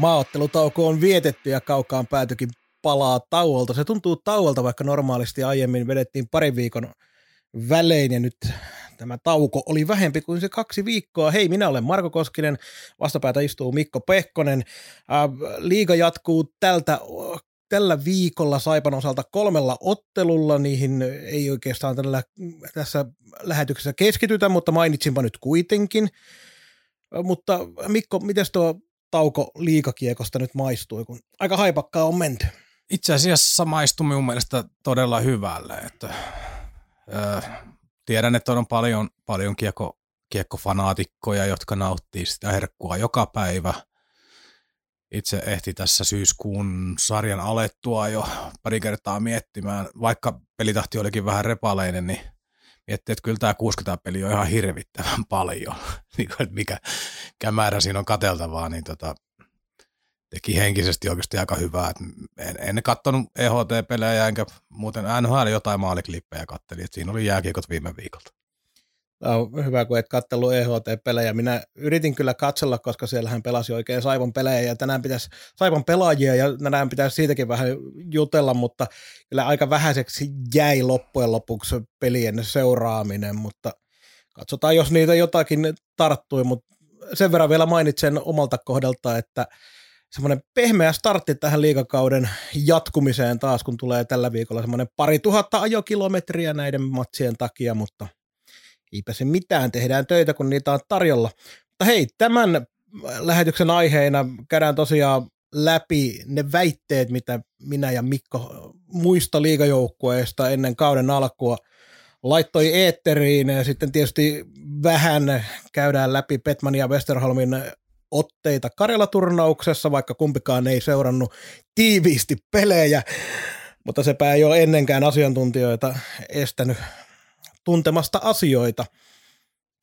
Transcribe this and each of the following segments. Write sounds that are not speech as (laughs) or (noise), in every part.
Maaottelutauko on vietetty ja kaukaan päätykin palaa tauolta. Se tuntuu tauolta, vaikka normaalisti aiemmin vedettiin parin viikon välein ja nyt tämä tauko oli vähempi kuin se kaksi viikkoa. Hei, minä olen Marko Koskinen, vastapäätä istuu Mikko Pehkonen. Liiga jatkuu tältä tällä viikolla Saipan osalta kolmella ottelulla. Niihin ei oikeastaan tällä, tässä lähetyksessä keskitytä, mutta mainitsinpa nyt kuitenkin. Mutta Mikko, miten tuo tauko liikakiekosta nyt maistui, kun aika haipakkaa on menty? Itse asiassa maistui minun mielestä todella hyvälle. Että, ö, tiedän, että on paljon, paljon kiekko, kiekkofanaatikkoja, jotka nauttii sitä herkkua joka päivä. Itse ehti tässä syyskuun sarjan alettua jo pari kertaa miettimään, vaikka pelitahti olikin vähän repaleinen, niin miettii, että kyllä tämä 60 peli on ihan hirvittävän paljon, (laughs) niin kuin, että mikä, mikä määrä siinä on kateltavaa, niin tota, teki henkisesti oikeasti aika hyvää. En, en katsonut EHT-pelejä enkä muuten NHL jotain maaliklippejä kattelin, että siinä oli jääkiekot viime viikolta. Tämä on hyvä, kun et katsellut EHT-pelejä. Minä yritin kyllä katsella, koska siellähän pelasi oikein Saivon pelejä ja tänään pitäisi Saivon pelaajia ja tänään pitäisi siitäkin vähän jutella, mutta kyllä aika vähäiseksi jäi loppujen lopuksi pelien seuraaminen, mutta katsotaan, jos niitä jotakin tarttui, mutta sen verran vielä mainitsen omalta kohdalta, että semmoinen pehmeä startti tähän liikakauden jatkumiseen taas, kun tulee tällä viikolla semmoinen pari tuhatta ajokilometriä näiden matsien takia, mutta – eipä se mitään, tehdään töitä, kun niitä on tarjolla. Mutta hei, tämän lähetyksen aiheena käydään tosiaan läpi ne väitteet, mitä minä ja Mikko muista liigajoukkueista ennen kauden alkua laittoi eetteriin ja sitten tietysti vähän käydään läpi Petman ja Westerholmin otteita Karjala-turnauksessa, vaikka kumpikaan ei seurannut tiiviisti pelejä, mutta sepä ei ole ennenkään asiantuntijoita estänyt tuntemasta asioita.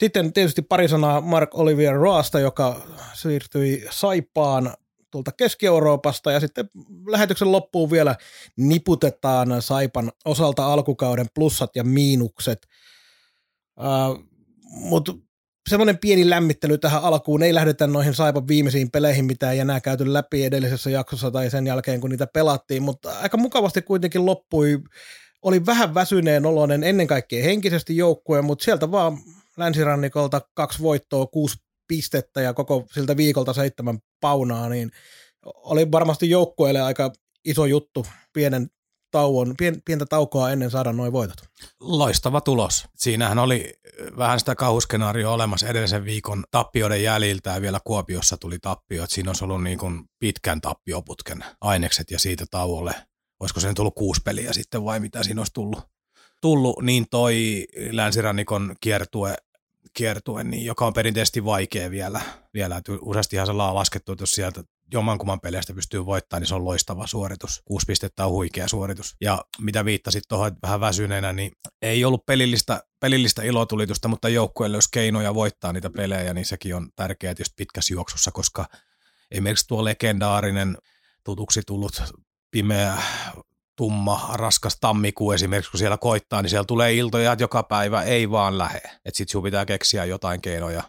Sitten tietysti pari sanaa Mark Olivier Roasta, joka siirtyi Saipaan tuolta Keski-Euroopasta ja sitten lähetyksen loppuun vielä niputetaan Saipan osalta alkukauden plussat ja miinukset. Uh, Mutta semmoinen pieni lämmittely tähän alkuun, ei lähdetä noihin Saipan viimeisiin peleihin, mitä ei enää käyty läpi edellisessä jaksossa tai sen jälkeen, kun niitä pelattiin, mutta aika mukavasti kuitenkin loppui oli vähän väsyneen oloinen ennen kaikkea henkisesti joukkue, mutta sieltä vaan länsirannikolta kaksi voittoa, kuusi pistettä ja koko siltä viikolta seitsemän paunaa, niin oli varmasti joukkueelle aika iso juttu pienen tauon, pien, pientä taukoa ennen saada noin voitot. Loistava tulos. Siinähän oli vähän sitä kauhuskenaarioa olemassa edellisen viikon tappioiden jäljiltä ja vielä Kuopiossa tuli tappio. Että siinä olisi ollut niin kuin pitkän tappioputken ainekset ja siitä tauolle olisiko se nyt ollut kuusi peliä sitten vai mitä siinä olisi tullut, tullut niin toi länsirannikon kiertue, kiertue niin joka on perinteisesti vaikea vielä. vielä. Useastihan se on laskettu, että jos sieltä jommankumman peleistä pystyy voittamaan, niin se on loistava suoritus. Kuusi pistettä on huikea suoritus. Ja mitä viittasit tuohon vähän väsyneenä, niin ei ollut pelillistä, pelillistä ilotulitusta, mutta joukkueelle, jos keinoja voittaa niitä pelejä, niin sekin on tärkeää tietysti pitkässä juoksussa, koska esimerkiksi tuo legendaarinen tutuksi tullut pimeä, tumma, raskas tammikuu esimerkiksi, kun siellä koittaa, niin siellä tulee iltoja, että joka päivä ei vaan lähe. Että sit sun pitää keksiä jotain keinoja,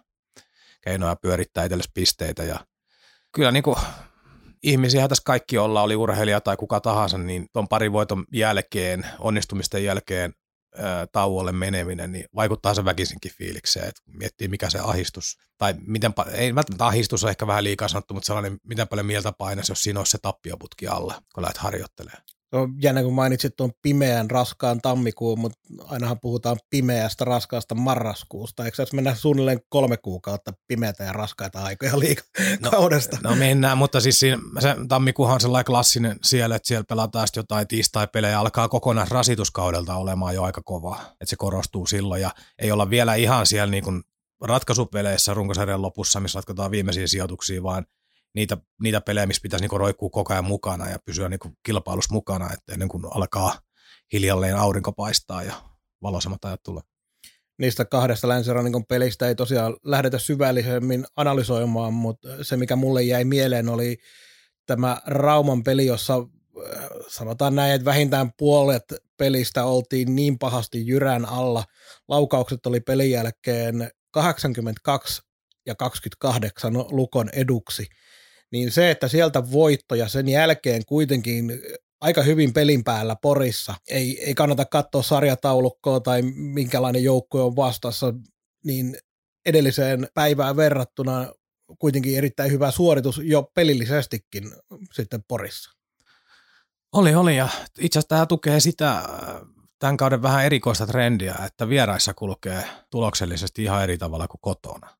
keinoja pyörittää itsellesi pisteitä. Ja kyllä niin kuin ihmisiä tässä kaikki olla, oli urheilija tai kuka tahansa, niin tuon parin voiton jälkeen, onnistumisten jälkeen tauolle meneminen, niin vaikuttaa se väkisinkin fiilikseen, että miettii mikä se ahistus, tai miten, ei välttämättä ahistus on ehkä vähän liikaa sanottu, mutta sellainen, miten paljon mieltä painaisi, jos siinä olisi se tappioputki alla, kun lähdet harjoittelemaan. No, jännä, kun mainitsit tuon pimeän, raskaan tammikuun, mutta ainahan puhutaan pimeästä, raskaasta marraskuusta. Eikö se mennä suunnilleen kolme kuukautta pimeätä ja raskaita aikoja liikakaudesta? No, no mennään, mutta siis siinä, se tammikuuhan on sellainen klassinen siellä, että siellä pelataan sitten jotain tiistai-pelejä, alkaa kokonaisrasituskaudelta olemaan jo aika kovaa, että se korostuu silloin ja ei olla vielä ihan siellä niin kuin ratkaisupeleissä runkosarjan lopussa, missä ratkotaan viimeisiä sijoituksia, vaan niitä, niitä pelejä, missä pitäisi niinku roikkua koko ajan mukana ja pysyä niinku kilpailussa mukana, että ennen kuin alkaa hiljalleen aurinko paistaa ja valoisammat ajat tulee. Niistä kahdesta länsirannikon pelistä ei tosiaan lähdetä syvällisemmin analysoimaan, mutta se mikä mulle jäi mieleen oli tämä Rauman peli, jossa äh, sanotaan näin, että vähintään puolet pelistä oltiin niin pahasti jyrän alla. Laukaukset oli pelin jälkeen 82 ja 28 Lukon eduksi. Niin se, että sieltä voittoja sen jälkeen kuitenkin aika hyvin pelin päällä Porissa. Ei, ei kannata katsoa sarjataulukkoa tai minkälainen joukkue on vastassa, niin edelliseen päivään verrattuna kuitenkin erittäin hyvä suoritus jo pelillisestikin sitten Porissa. Oli, oli ja itse asiassa tämä tukee sitä tämän kauden vähän erikoista trendiä, että vieraissa kulkee tuloksellisesti ihan eri tavalla kuin kotona.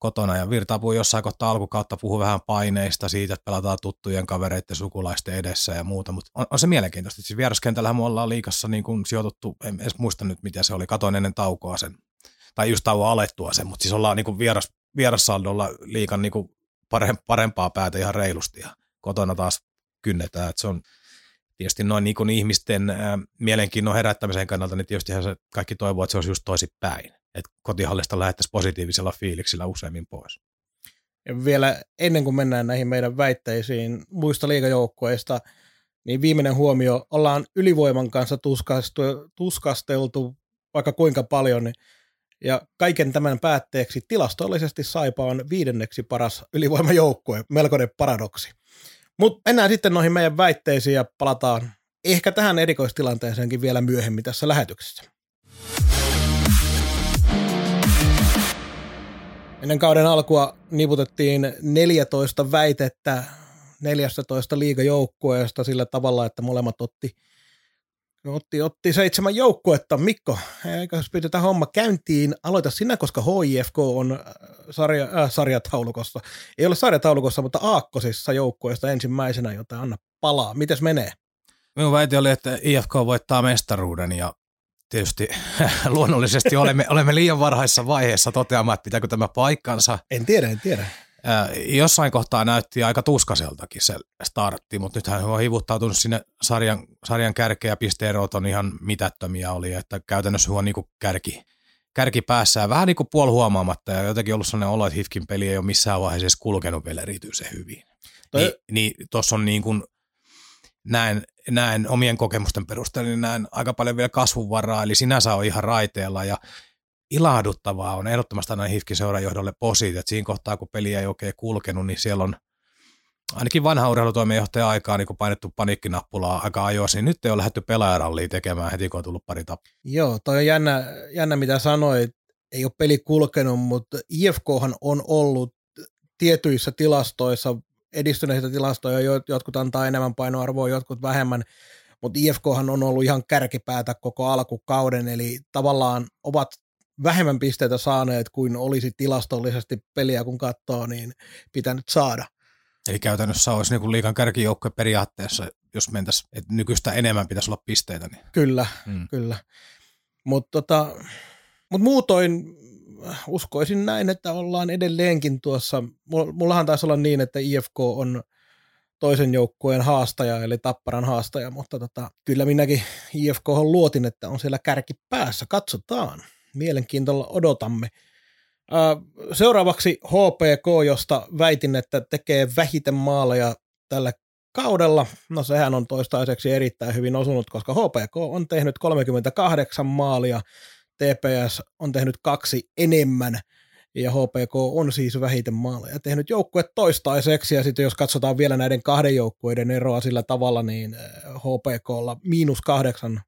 Kotona. Ja Virtaapu jossain kohtaa alkukautta puhuu vähän paineista siitä, että pelataan tuttujen kavereiden sukulaisten edessä ja muuta, mutta on, on se mielenkiintoista. Siis vieraskentällähän me ollaan liikassa niin kuin sijoituttu, en edes muista nyt mitä se oli, katoin ennen taukoa sen, tai just tauon alettua sen, mutta siis ollaan niin kuin vieras, vierassaldolla liikan niin kuin parempaa päätä ihan reilusti. Ja kotona taas kynnetään, että se on, tietysti noin niin kuin ihmisten ää, mielenkiinnon herättämisen kannalta, niin tietysti se kaikki toivoo, että se olisi just toisinpäin. Että kotihallista lähettäisiin positiivisella fiiliksillä useammin pois. Ja vielä ennen kuin mennään näihin meidän väitteisiin muista liigajoukkueista, niin viimeinen huomio, ollaan ylivoiman kanssa tuskasteltu vaikka kuinka paljon, niin ja kaiken tämän päätteeksi tilastollisesti Saipa on viidenneksi paras ylivoimajoukkue, melkoinen paradoksi. Mutta mennään sitten noihin meidän väitteisiin ja palataan ehkä tähän erikoistilanteeseenkin vielä myöhemmin tässä lähetyksessä. Ennen kauden alkua niputettiin 14 väitettä 14 liigajoukkueesta sillä tavalla, että molemmat otti, otti, otti seitsemän joukkuetta. Mikko, eikö pidetä homma käyntiin? Aloita sinä, koska HIFK on äh, sarja, äh, sarjataulukossa. Ei ole sarjataulukossa, mutta aakkosissa joukkueesta ensimmäisenä, jota anna palaa. Mites menee? Minun väite oli, että IFK voittaa mestaruuden ja tietysti (laughs) luonnollisesti olemme, olemme liian varhaisessa vaiheessa toteamaan, että pitääkö tämä paikkansa. En tiedä, en tiedä. Jossain kohtaa näytti aika tuskaseltakin se startti, mutta nythän on hivuttautunut sinne sarjan, sarjan kärkeä, pisteerot on ihan mitättömiä oli, että käytännössä on niin kärki, kärki päässä ja vähän niin kuin puoli huomaamatta ja jotenkin ollut sellainen olo, että Hifkin peli ei ole missään vaiheessa edes kulkenut vielä erityisen hyvin. Toi... Ni, niin tuossa on niin kuin, näen, näen omien kokemusten perusteella, niin näen aika paljon vielä kasvunvaraa, eli sinänsä on ihan raiteella ja ilahduttavaa on ehdottomasti aina Hifkin seurajohdolle posit, että siinä kohtaa kun peli ei oikein kulkenut, niin siellä on ainakin vanha urheilutoimenjohtaja aikaa niin painettu paniikkinappulaa aika ajoissa, niin nyt ei ole lähdetty pelaajarallia tekemään heti, kun on tullut pari tappia. Joo, toi on jännä, jännä mitä sanoit, ei ole peli kulkenut, mutta IFKhan on ollut tietyissä tilastoissa edistyneitä tilastoja, jotkut antaa enemmän painoarvoa, jotkut vähemmän, mutta IFKhan on ollut ihan kärkipäätä koko alkukauden, eli tavallaan ovat vähemmän pisteitä saaneet kuin olisi tilastollisesti peliä, kun katsoo, niin pitänyt saada. Eli käytännössä olisi niin liikan kärkijoukkue periaatteessa, jos mentäisiin, että nykyistä enemmän pitäisi olla pisteitä. Niin. Kyllä, mm. kyllä. Mutta tota, mut muutoin uskoisin näin, että ollaan edelleenkin tuossa, mullahan taisi olla niin, että IFK on toisen joukkueen haastaja, eli Tapparan haastaja, mutta tota, kyllä minäkin IFK on luotin, että on siellä kärki päässä. Katsotaan. Mielenkiintoilla odotamme. Seuraavaksi HPK, josta väitin, että tekee vähiten maaleja tällä kaudella. No sehän on toistaiseksi erittäin hyvin osunut, koska HPK on tehnyt 38 maalia TPS on tehnyt kaksi enemmän ja HPK on siis vähiten maaleja tehnyt joukkue toistaiseksi, ja sitten jos katsotaan vielä näiden kahden joukkueiden eroa sillä tavalla, niin HPKlla miinus kahdeksan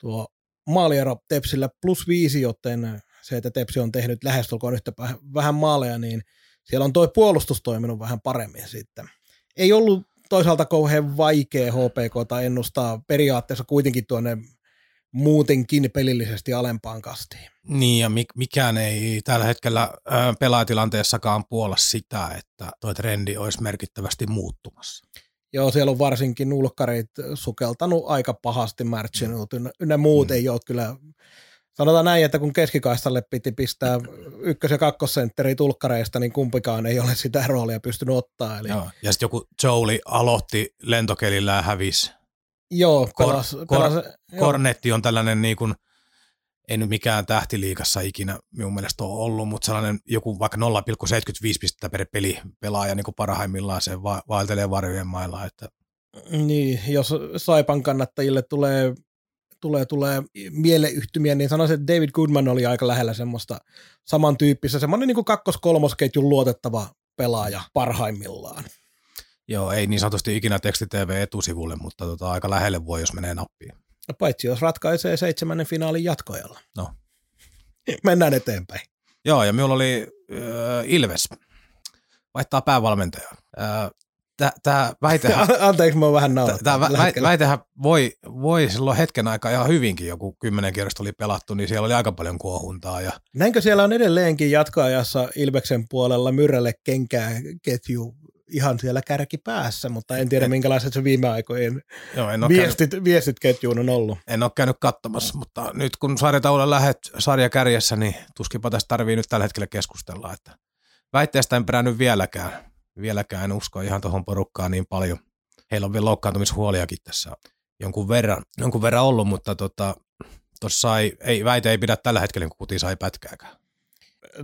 tuo maaliero Tepsillä plus viisi, joten se, että Tepsi on tehnyt lähestulkoon yhtä vähän maaleja, niin siellä on tuo puolustus toiminut vähän paremmin sitten. Ei ollut toisaalta kauhean vaikea HPK ennustaa periaatteessa kuitenkin tuonne muutenkin pelillisesti alempaan kastiin. Niin ja mikään ei tällä hetkellä pelaatilanteessakaan puolla sitä, että tuo trendi olisi merkittävästi muuttumassa. Joo, siellä on varsinkin ulkkarit sukeltanut aika pahasti Marchinut, mm. ynnä muut mm. ei ole kyllä sanotaan näin, että kun keskikaistalle piti pistää ykkös- ja kakkosentteri tulkkareista, niin kumpikaan ei ole sitä roolia pystynyt ottaa. Eli... Joo. Ja sitten joku Jouli aloitti lentokelillä ja hävisi. Joo, Kor- pelas, kor- pelas, joo. Kornetti on tällainen niin kuin, ei nyt mikään tähtiliikassa ikinä minun mielestä ole ollut, mutta sellainen joku vaikka 0,75 pistettä per peli pelaaja niin kuin parhaimmillaan se va- vaeltelee varjojen mailla. Että, Niin, jos Saipan kannattajille tulee, tulee, tulee mieleyhtymiä, niin sanoisin, että David Goodman oli aika lähellä semmoista samantyyppistä, semmoinen niin kuin kakkos-kolmosketjun luotettava pelaaja parhaimmillaan. joo, ei niin sanotusti ikinä teksti TV etusivulle, mutta tota, aika lähelle voi, jos menee nappiin. Paitsi jos ratkaisee seitsemännen finaalin jatkoajalla. No. Mennään eteenpäin. Joo, ja minulla oli äh, Ilves. Vaihtaa päävalmentaja. Äh, Tämä väitehän, (laughs) Anteeksi, mä vähän naurattanut. Tämä väitehän voi, voi silloin hetken aikaa ihan hyvinkin, joku kymmenen kierrosta oli pelattu, niin siellä oli aika paljon kuohuntaa. Ja, Näinkö siellä on edelleenkin jatkoajassa Ilveksen puolella Myrrälle kenkää ketju ihan siellä kärkipäässä, mutta en tiedä En- minkälaiset se viime aikojen joo, en, ole käynyt, viestit, viestit ketjuun on ollut. en ole käynyt katsomassa, mutta nyt kun sarjataulun lähet sarja kärjessä, niin tuskinpa tästä tarvii nyt tällä hetkellä keskustella. Että väitteestä en perännyt vieläkään. Vieläkään en usko ihan tuohon porukkaan niin paljon. Heillä on vielä loukkaantumishuoliakin tässä jonkun verran, jonkun verran ollut, mutta tota, tuossa ei, ei, väite ei pidä tällä hetkellä, kun kuti sai pätkääkään.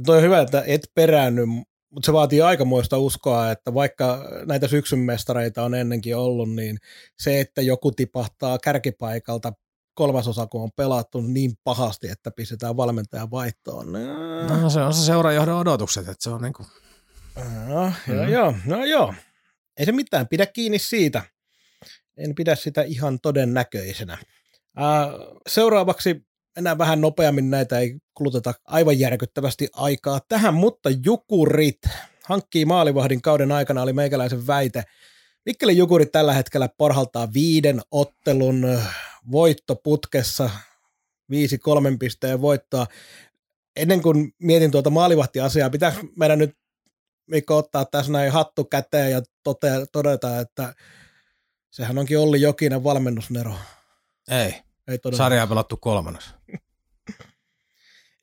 Toi on hyvä, että et peräänny, mutta se vaatii aikamoista uskoa, että vaikka näitä syksyn mestareita on ennenkin ollut, niin se, että joku tipahtaa kärkipaikalta kolmasosa, kun on pelattu niin pahasti, että pistetään valmentajan vaihtoon. No, se on se seuraajohdon odotukset, että se on niin kuin, no, joo, Mm. joo, no joo. Ei se mitään, pidä kiinni siitä. En pidä sitä ihan todennäköisenä. Seuraavaksi mennään vähän nopeammin, näitä ei kuluteta aivan järkyttävästi aikaa tähän, mutta Jukurit hankkii maalivahdin kauden aikana, oli meikäläisen väite. Mikkeli Jukurit tällä hetkellä parhaltaa viiden ottelun voittoputkessa, viisi kolmen pisteen voittoa. Ennen kuin mietin tuota maalivahtiasiaa, pitääkö meidän nyt Mikko ottaa tässä näin hattu käteen ja todeta, että sehän onkin Olli Jokinen valmennusnero. ei, Ei sarjaa pelattu kolmannes.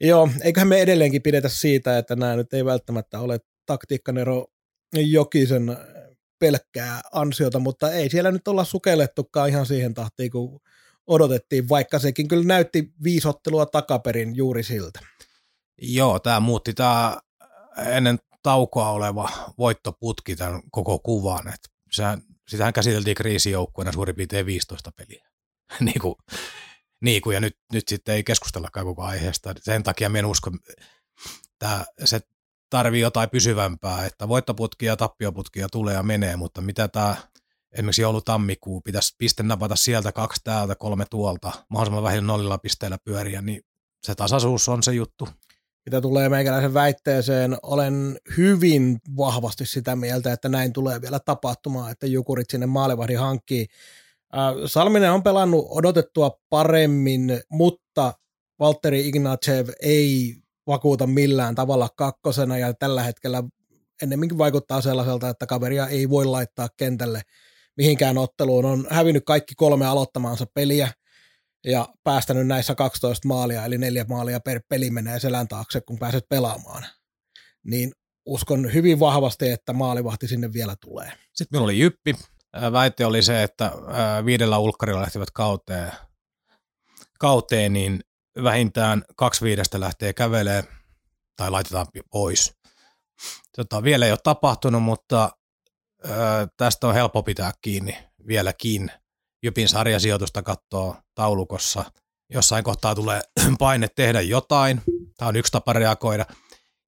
Joo, eiköhän me edelleenkin pidetä siitä, että nämä nyt ei välttämättä ole taktiikkanero Jokisen pelkkää ansiota, mutta ei siellä nyt olla sukellettukaan ihan siihen tahtiin, kun odotettiin, vaikka sekin kyllä näytti viisottelua takaperin juuri siltä. Joo, tämä muutti tämä ennen taukoa oleva voittoputki tämän koko kuvan. Et sehän, sitähän käsiteltiin kriisijoukkueena suurin piirtein 15 peliä. (laughs) niin kuin, niin kuin, ja nyt, nyt sitten ei keskustellakaan koko aiheesta. Sen takia minä usko, että se tarvii jotain pysyvämpää, että voittoputkia ja tappioputkia tulee ja menee, mutta mitä tämä esimerkiksi joulu-tammikuu, pitäisi piste napata sieltä, kaksi täältä, kolme tuolta, mahdollisimman vähillä nollilla pisteillä pyöriä, niin se tasaisuus on se juttu. Mitä tulee meikäläisen väitteeseen, olen hyvin vahvasti sitä mieltä, että näin tulee vielä tapahtumaan, että Jukurit sinne maalivahdin hankkii. Äh, Salminen on pelannut odotettua paremmin, mutta Valtteri Ignatsev ei vakuuta millään tavalla kakkosena ja tällä hetkellä ennemminkin vaikuttaa sellaiselta, että kaveria ei voi laittaa kentälle mihinkään otteluun. On hävinnyt kaikki kolme aloittamaansa peliä ja päästänyt näissä 12 maalia, eli neljä maalia per peli menee selän taakse, kun pääset pelaamaan. Niin uskon hyvin vahvasti, että maalivahti sinne vielä tulee. Sitten minulla oli Jyppi. Väite oli se, että viidellä ulkkarilla lähtivät kauteen, kauteen, niin vähintään kaksi viidestä lähtee kävelee tai laitetaan pois. Tota, vielä ei ole tapahtunut, mutta ää, tästä on helppo pitää kiinni vieläkin. Jypin sarjasijoitusta katsoo taulukossa. Jossain kohtaa tulee paine tehdä jotain. Tämä on yksi tapa reagoida.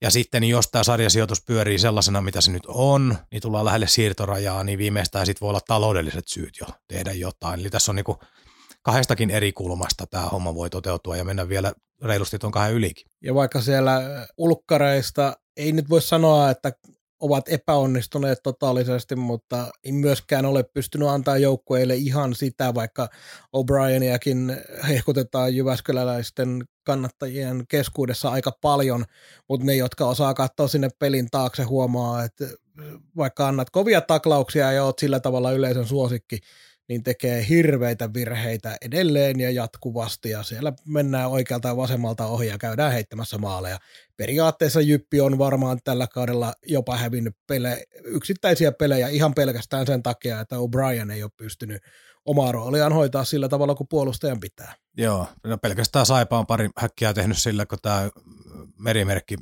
Ja sitten jos tämä sarjasijoitus pyörii sellaisena, mitä se nyt on, niin tullaan lähelle siirtorajaa, niin viimeistään sitten voi olla taloudelliset syyt jo tehdä jotain. Eli tässä on niinku kahdestakin eri kulmasta tämä homma voi toteutua ja mennä vielä reilusti tuon kahden ylikin. Ja vaikka siellä ulkkareista ei nyt voi sanoa, että ovat epäonnistuneet totaalisesti, mutta ei myöskään ole pystynyt antaa joukkueille ihan sitä, vaikka O'Brieniakin hehkutetaan Jyväskyläläisten kannattajien keskuudessa aika paljon, mutta ne, jotka osaa katsoa sinne pelin taakse, huomaa, että vaikka annat kovia taklauksia ja oot sillä tavalla yleisön suosikki, niin tekee hirveitä virheitä edelleen ja jatkuvasti, ja siellä mennään oikealta ja vasemmalta ohi ja käydään heittämässä maaleja. Periaatteessa Jyppi on varmaan tällä kaudella jopa hävinnyt pele, yksittäisiä pelejä ihan pelkästään sen takia, että O'Brien ei ole pystynyt omaa rooliaan hoitaa sillä tavalla, kuin puolustajan pitää. Joo, no pelkästään Saipa on pari häkkiä tehnyt sillä, kun tämä merimerkki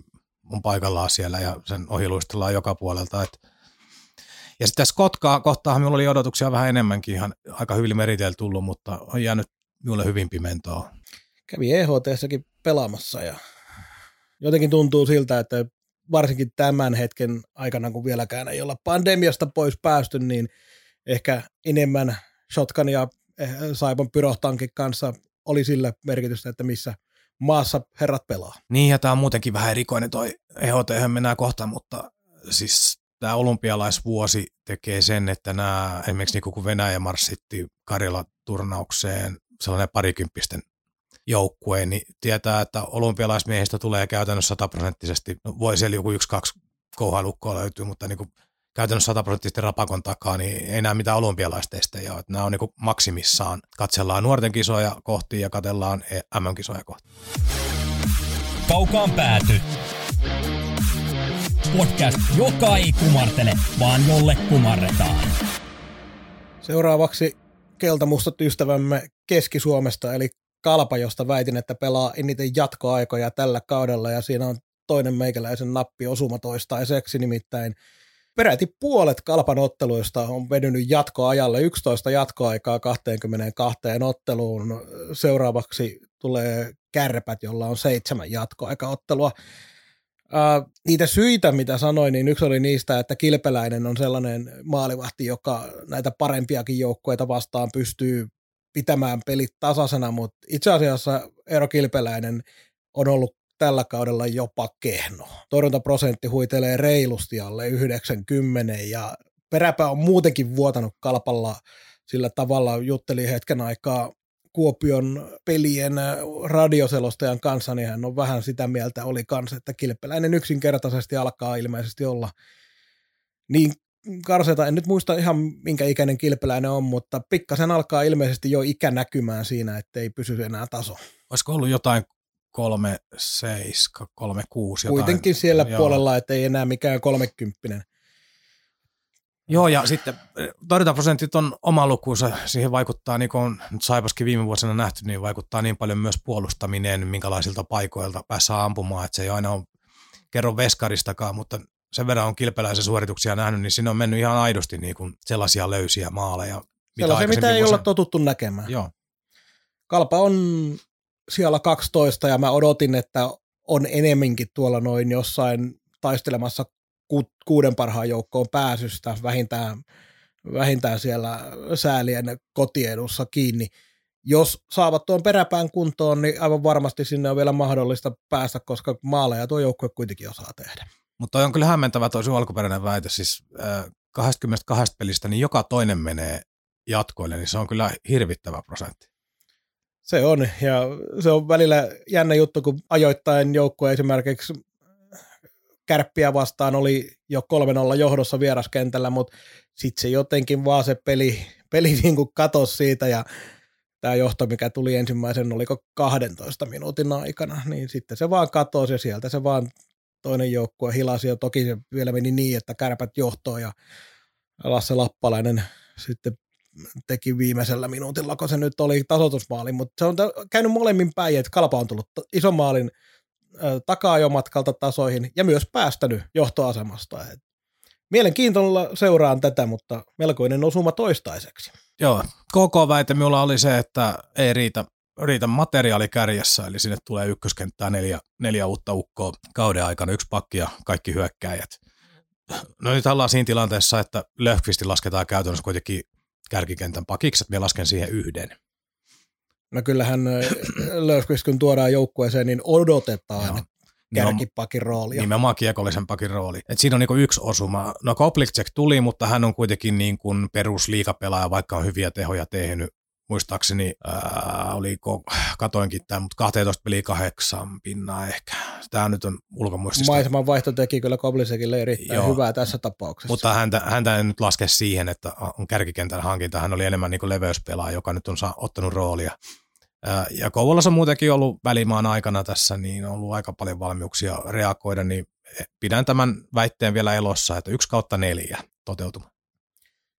on paikallaan siellä ja sen ohiluistellaan joka puolelta. Et ja sitten tässä Kotkaa kohtaahan minulla oli odotuksia vähän enemmänkin, ihan aika hyvin meriteillä tullut, mutta on jäänyt minulle hyvin pimentoa. Kävi EHT-säkin pelaamassa ja jotenkin tuntuu siltä, että varsinkin tämän hetken aikana, kun vieläkään ei olla pandemiasta pois päästy, niin ehkä enemmän Shotgun ja eh, Saipon pyrohtankin kanssa oli sillä merkitystä, että missä maassa herrat pelaa. Niin, ja tämä on muutenkin vähän erikoinen toi EHT, mennään kohta, mutta siis tämä olympialaisvuosi tekee sen, että nämä, esimerkiksi niin kun Venäjä marssitti Karjala-turnaukseen sellainen parikymppisten joukkueen, niin tietää, että olympialaismiehistä tulee käytännössä sataprosenttisesti, no voi siellä joku yksi, kaksi kouhalukkoa löytyy, mutta niin kuin käytännössä sataprosenttisesti rapakon takaa, niin ei näe mitään olympialaistestejä ole. Nämä on niin kuin maksimissaan. Katsellaan nuorten kisoja kohti ja katellaan MM-kisoja kohti. Kaukaan pääty. Podcast, joka ei kumartele, vaan jolle kumarretaan. Seuraavaksi keltamustat ystävämme Keski-Suomesta, eli Kalpa, josta väitin, että pelaa eniten jatkoaikoja tällä kaudella, ja siinä on toinen meikäläisen nappi osuma toistaiseksi, nimittäin peräti puolet Kalpan otteluista on venynyt jatkoajalle, 11 jatkoaikaa 22 otteluun. Seuraavaksi tulee kärpät, jolla on seitsemän jatkoaikaottelua. Uh, niitä syitä, mitä sanoin, niin yksi oli niistä, että Kilpeläinen on sellainen maalivahti, joka näitä parempiakin joukkueita vastaan pystyy pitämään pelit tasaisena, mutta itse asiassa Eero Kilpeläinen on ollut tällä kaudella jopa kehno. Torjuntaprosentti huitelee reilusti alle 90 ja peräpä on muutenkin vuotanut kalpalla sillä tavalla, jutteli hetken aikaa Kuopion pelien radioselostajan kanssa, niin hän on vähän sitä mieltä oli kanssa, että kilpeläinen yksinkertaisesti alkaa ilmeisesti olla niin karseta, en nyt muista ihan minkä ikäinen kilpeläinen on, mutta pikkasen alkaa ilmeisesti jo ikä näkymään siinä, että ei pysy enää taso. Olisiko ollut jotain kolme, seiska, kolme, kuusi. Kuitenkin siellä joo. puolella, että ei enää mikään kolmekymppinen. Joo, ja sitten eh, torjuntaprosentit on oma lukuunsa. Siihen vaikuttaa, niin kuin on nyt Saipaskin viime vuosina nähty, niin vaikuttaa niin paljon myös puolustaminen, minkälaisilta paikoilta päässä ampumaan, että se ei aina ole kerro veskaristakaan, mutta sen verran on kilpeläisen suorituksia nähnyt, niin siinä on mennyt ihan aidosti niin kuin sellaisia löysiä maaleja. Sellaisia, mitä ei olla totuttu näkemään. Joo. Kalpa on siellä 12 ja mä odotin, että on enemminkin tuolla noin jossain taistelemassa kuuden parhaan joukkoon pääsystä vähintään, vähintään siellä säälien kotiedussa kiinni. Jos saavat tuon peräpään kuntoon, niin aivan varmasti sinne on vielä mahdollista päästä, koska maaleja tuo joukkue kuitenkin osaa tehdä. Mutta on kyllä hämmentävä tuo alkuperäinen väite, siis äh, 22 pelistä, niin joka toinen menee jatkoille, niin se on kyllä hirvittävä prosentti. Se on, ja se on välillä jännä juttu, kun ajoittain joukkue esimerkiksi kärppiä vastaan oli jo 3-0 johdossa vieraskentällä, mutta sitten se jotenkin vaan se peli, peli niin kuin katosi siitä ja tämä johto, mikä tuli ensimmäisen, oliko 12 minuutin aikana, niin sitten se vaan katosi ja sieltä se vaan toinen joukkue hilasi ja toki se vielä meni niin, että kärpät johtoon ja Lasse Lappalainen sitten teki viimeisellä minuutilla, kun se nyt oli tasoitusmaali, mutta se on käynyt molemmin päin, että Kalpa on tullut ison maalin takaa jo matkalta tasoihin ja myös päästänyt johtoasemasta. Et mielenkiintoilla seuraan tätä, mutta melkoinen osuma toistaiseksi. Joo, koko väite minulla oli se, että ei riitä, riitä materiaali kärjessä, eli sinne tulee ykköskenttää neljä, neljä uutta ukkoa kauden aikana, yksi pakki ja kaikki hyökkäjät. No nyt ollaan siinä tilanteessa, että Löfqvisti lasketaan käytännössä kuitenkin kärkikentän pakiksi, että me lasken siihen yhden. No kyllähän Löfqvist, kun tuodaan joukkueeseen, niin odotetaan Joo. kärkipakin roolia. Nimenomaan kiekollisen pakin rooli. Et siinä on niinku yksi osuma. No Koplicek tuli, mutta hän on kuitenkin niin kuin perusliikapelaaja, vaikka on hyviä tehoja tehnyt. Muistaakseni, ää, oliko, katoinkin tämän, mutta 12 peliä kahdeksan pinnaa ehkä. Tämä nyt on ulkomuistista. Maiseman vaihto teki kyllä Koblisekille erittäin Joo. hyvää tässä tapauksessa. Mutta häntä, häntä en nyt laske siihen, että on kärkikentän hankinta. Hän oli enemmän niin leveyspelaaja, joka nyt on ottanut roolia. Ja Kouvolassa on muutenkin ollut välimaan aikana tässä, niin on ollut aika paljon valmiuksia reagoida, niin pidän tämän väitteen vielä elossa, että yksi kautta neljä toteutuma.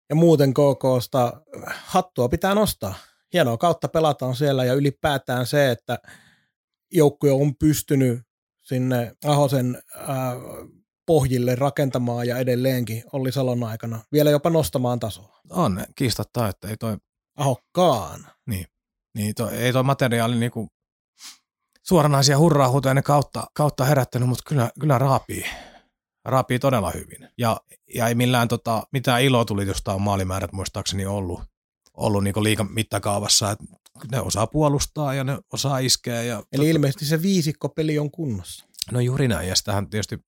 Ja muuten KKsta hattua pitää nostaa. Hienoa kautta pelataan siellä ja ylipäätään se, että joukkue on pystynyt sinne Ahosen äh, pohjille rakentamaan ja edelleenkin Olli Salon aikana vielä jopa nostamaan tasoa. On, kiistattaa, että ei toi... Ahokkaan. Niin, niin toi, ei toi materiaali niinku suoranaisia hurraahuutoja kautta, kautta herättänyt, mutta kyllä, kyllä raapii. Raapii todella hyvin. Ja, ja ei millään tota, mitään iloa tuli jostain maalimäärät muistaakseni ollut, ollut niin liikan mittakaavassa. Et ne osaa puolustaa ja ne osaa iskeä. Ja Eli tota, ilmeisesti se viisikkopeli on kunnossa. No juuri näin, ja sitähän tietysti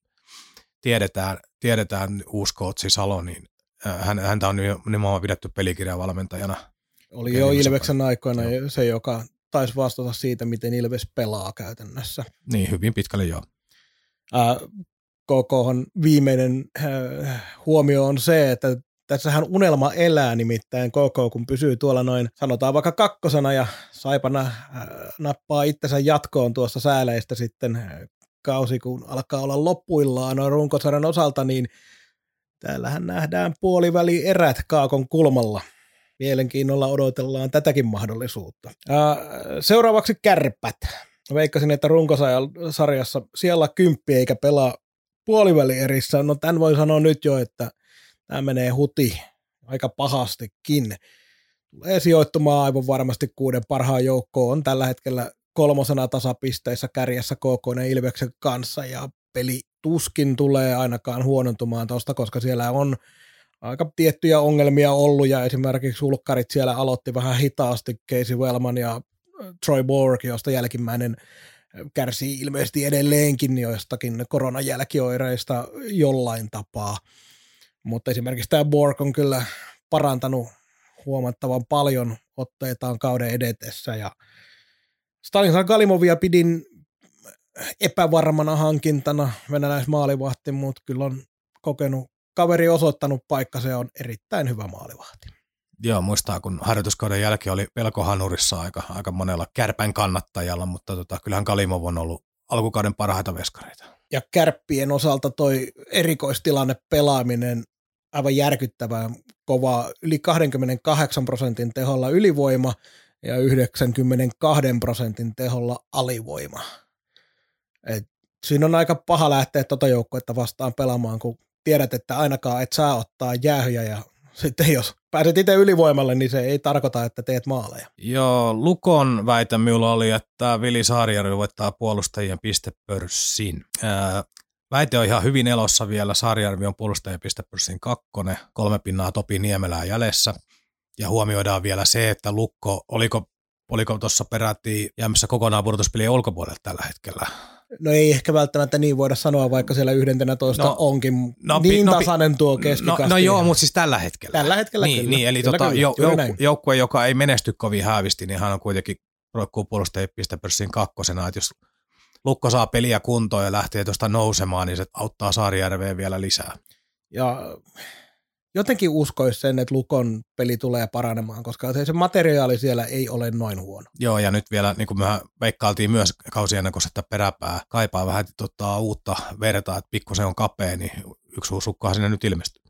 tiedetään, tiedetään uusi kootsi Salo, niin hän, häntä on nimenomaan pidetty pelikirjavalmentajana. Oli jo Ilveksen aikoina no. se, joka taisi vastata siitä, miten Ilves pelaa käytännössä. Niin, hyvin pitkälle joo. Äh, KKhan viimeinen äh, huomio on se, että tässähän unelma elää nimittäin KK, kun pysyy tuolla noin, sanotaan vaikka kakkosena ja Saipana äh, nappaa itsensä jatkoon tuossa sääleistä sitten äh, kausi, kun alkaa olla loppuillaan noin runkosarjan osalta, niin täällähän nähdään puoliväli erät Kaakon kulmalla. Mielenkiinnolla odotellaan tätäkin mahdollisuutta. Ää, seuraavaksi kärpät. Veikkasin, että runkosarjassa siellä kymppi eikä pelaa puoliväli erissä. No tämän voi sanoa nyt jo, että tämä menee huti aika pahastikin. Tulee sijoittumaan aivan varmasti kuuden parhaan joukkoon. On tällä hetkellä kolmosena tasapisteissä kärjessä KK Ilveksen kanssa ja peli tuskin tulee ainakaan huonontumaan tuosta, koska siellä on aika tiettyjä ongelmia ollut ja esimerkiksi ulkkarit siellä aloitti vähän hitaasti Casey Wellman ja äh, Troy Borg, josta jälkimmäinen kärsii ilmeisesti edelleenkin joistakin koronajälkioireista jollain tapaa. Mutta esimerkiksi tämä Borg on kyllä parantanut huomattavan paljon otteitaan kauden edetessä ja Stanislav Galimovia pidin epävarmana hankintana venäläismaalivahti, mutta kyllä on kokenut kaveri osoittanut paikka, se on erittäin hyvä maalivahti. Joo, muistaa, kun harjoituskauden jälkeen oli pelkohanurissa aika, aika monella kärpän kannattajalla, mutta tota, kyllähän Kalimov on ollut alkukauden parhaita veskareita. Ja kärppien osalta toi erikoistilanne pelaaminen aivan järkyttävää kovaa, yli 28 prosentin teholla ylivoima ja 92 prosentin teholla alivoima. Et siinä on aika paha lähteä tuota joukkuetta vastaan pelaamaan, kun tiedät, että ainakaan et saa ottaa jäähyjä ja sitten jos pääset itse ylivoimalle, niin se ei tarkoita, että teet maaleja. Joo, Lukon väite minulla oli, että Vili Saarijärvi voittaa puolustajien pistepörssin. Ää, väite on ihan hyvin elossa vielä. Saarijärvi on puolustajien pistepörssin kakkonen, kolme pinnaa Topi Niemelää jäljessä. Ja huomioidaan vielä se, että Lukko, oliko, oliko tuossa peräti jäämässä kokonaan pudotuspelien ulkopuolelle tällä hetkellä? No ei ehkä välttämättä niin voida sanoa, vaikka siellä 11 no, onkin no, niin no, tasainen tuo keskikasti. No, no joo, mutta siis tällä hetkellä. Tällä hetkellä niin, kyllä. Niin, eli kyllä, tota, kyllä, joukkue, joka ei menesty kovin häävisti, niin hän on kuitenkin roikkuu puolustajien pistepörssin kakkosena, että jos Lukko saa peliä kuntoon ja lähtee tuosta nousemaan, niin se auttaa Saarijärveä vielä lisää. Ja jotenkin uskoisi sen, että Lukon peli tulee paranemaan, koska se materiaali siellä ei ole noin huono. Joo, ja nyt vielä, niin kuin me veikkailtiin myös kausien että peräpää kaipaa vähän tota, uutta vertaa, että pikkusen on kapea, niin yksi uusukkohan sinne nyt ilmestyy.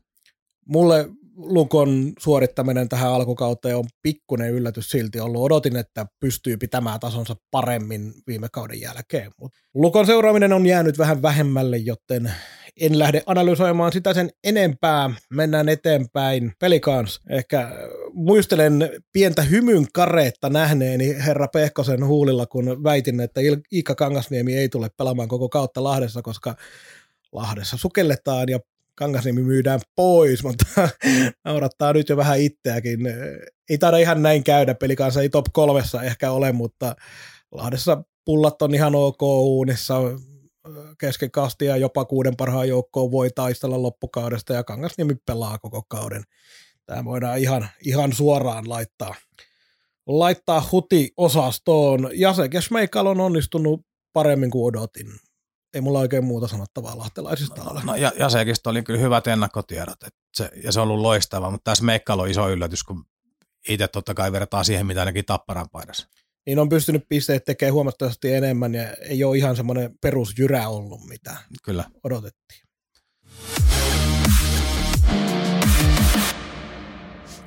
Mulle Lukon suorittaminen tähän alkukauteen on pikkuinen yllätys silti ollut. Odotin, että pystyy pitämään tasonsa paremmin viime kauden jälkeen. Mut Lukon seuraaminen on jäänyt vähän vähemmälle, joten en lähde analysoimaan sitä sen enempää. Mennään eteenpäin. Pelikans. Ehkä muistelen pientä hymyn kareetta nähneeni herra Pehkosen huulilla, kun väitin, että Iikka Kangasniemi ei tule pelaamaan koko kautta Lahdessa, koska Lahdessa sukelletaan ja Kangasniemi myydään pois, mutta (laughs) naurattaa nyt jo vähän itseäkin. Ei taida ihan näin käydä, pelikansa ei top kolmessa ehkä ole, mutta Lahdessa pullat on ihan ok uunissa, keskikasti ja jopa kuuden parhaan joukkoon voi taistella loppukaudesta ja Kangasniemi pelaa koko kauden. Tämä voidaan ihan, ihan suoraan laittaa, laittaa huti-osastoon. Jasek ja Schmeikal on onnistunut paremmin kuin odotin. Ei mulla oikein muuta sanottavaa lahtelaisista ole. No ja, Jasekista oli kyllä hyvät ennakkotiedot, että se, ja se on ollut loistava, mutta tässä Meikkal on iso yllätys, kun itse totta kai vertaa siihen, mitä ainakin Tapparan paidassa. Niin on pystynyt pisteet tekemään huomattavasti enemmän ja ei ole ihan semmoinen perusjyrä ollut, mitä Kyllä. odotettiin.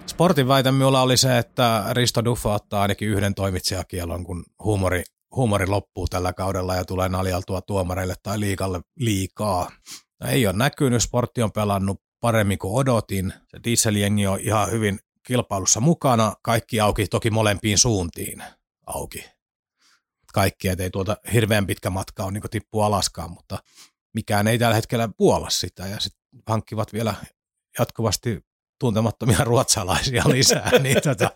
Sportin väite minulla oli se, että Risto Duffa ottaa ainakin yhden toimitsijakielon, kun huumori, huumori loppuu tällä kaudella ja tulee naljaltua tuomareille tai liikalle liikaa. Ei ole näkynyt, sportti on pelannut paremmin kuin odotin. Se dieseljengi on ihan hyvin kilpailussa mukana, kaikki auki, toki molempiin suuntiin auki. Kaikki, ettei tuota hirveän pitkä matka on niin tippu alaskaan, mutta mikään ei tällä hetkellä puolla sitä ja sitten hankkivat vielä jatkuvasti tuntemattomia (laughs) ruotsalaisia lisää. (laughs) niin, tota,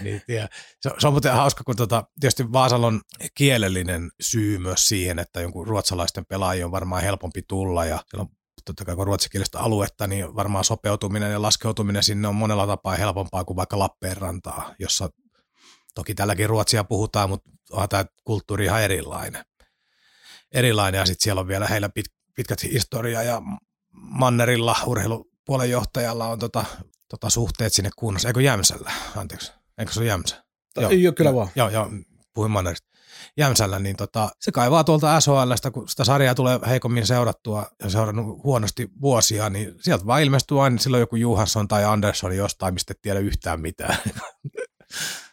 niin, ja se, se, on muuten hauska, kun tota, tietysti Vaasalla on kielellinen syy myös siihen, että jonkun ruotsalaisten pelaajien on varmaan helpompi tulla ja siellä on totta kai kun ruotsikielistä aluetta, niin varmaan sopeutuminen ja laskeutuminen sinne on monella tapaa helpompaa kuin vaikka Lappeenrantaa, jossa toki tälläkin ruotsia puhutaan, mutta onhan tämä kulttuuri ihan erilainen. Erilainen ja sitten siellä on vielä heillä pit, pitkät historia ja Mannerilla urheilupuolen johtajalla on tota, tota suhteet sinne kunnossa. Eikö Jämsällä? Anteeksi. Eikö se ole Jämsä? Joo, joo kyllä vaan. Joo, joo, puhuin Mannerista. Jämsällä, niin tota, se kaivaa tuolta SHLstä, kun sitä sarjaa tulee heikommin seurattua ja seurannut huonosti vuosia, niin sieltä vaan ilmestyy aina silloin joku Juhansson tai Andersson jostain, mistä et tiedä yhtään mitään. (laughs)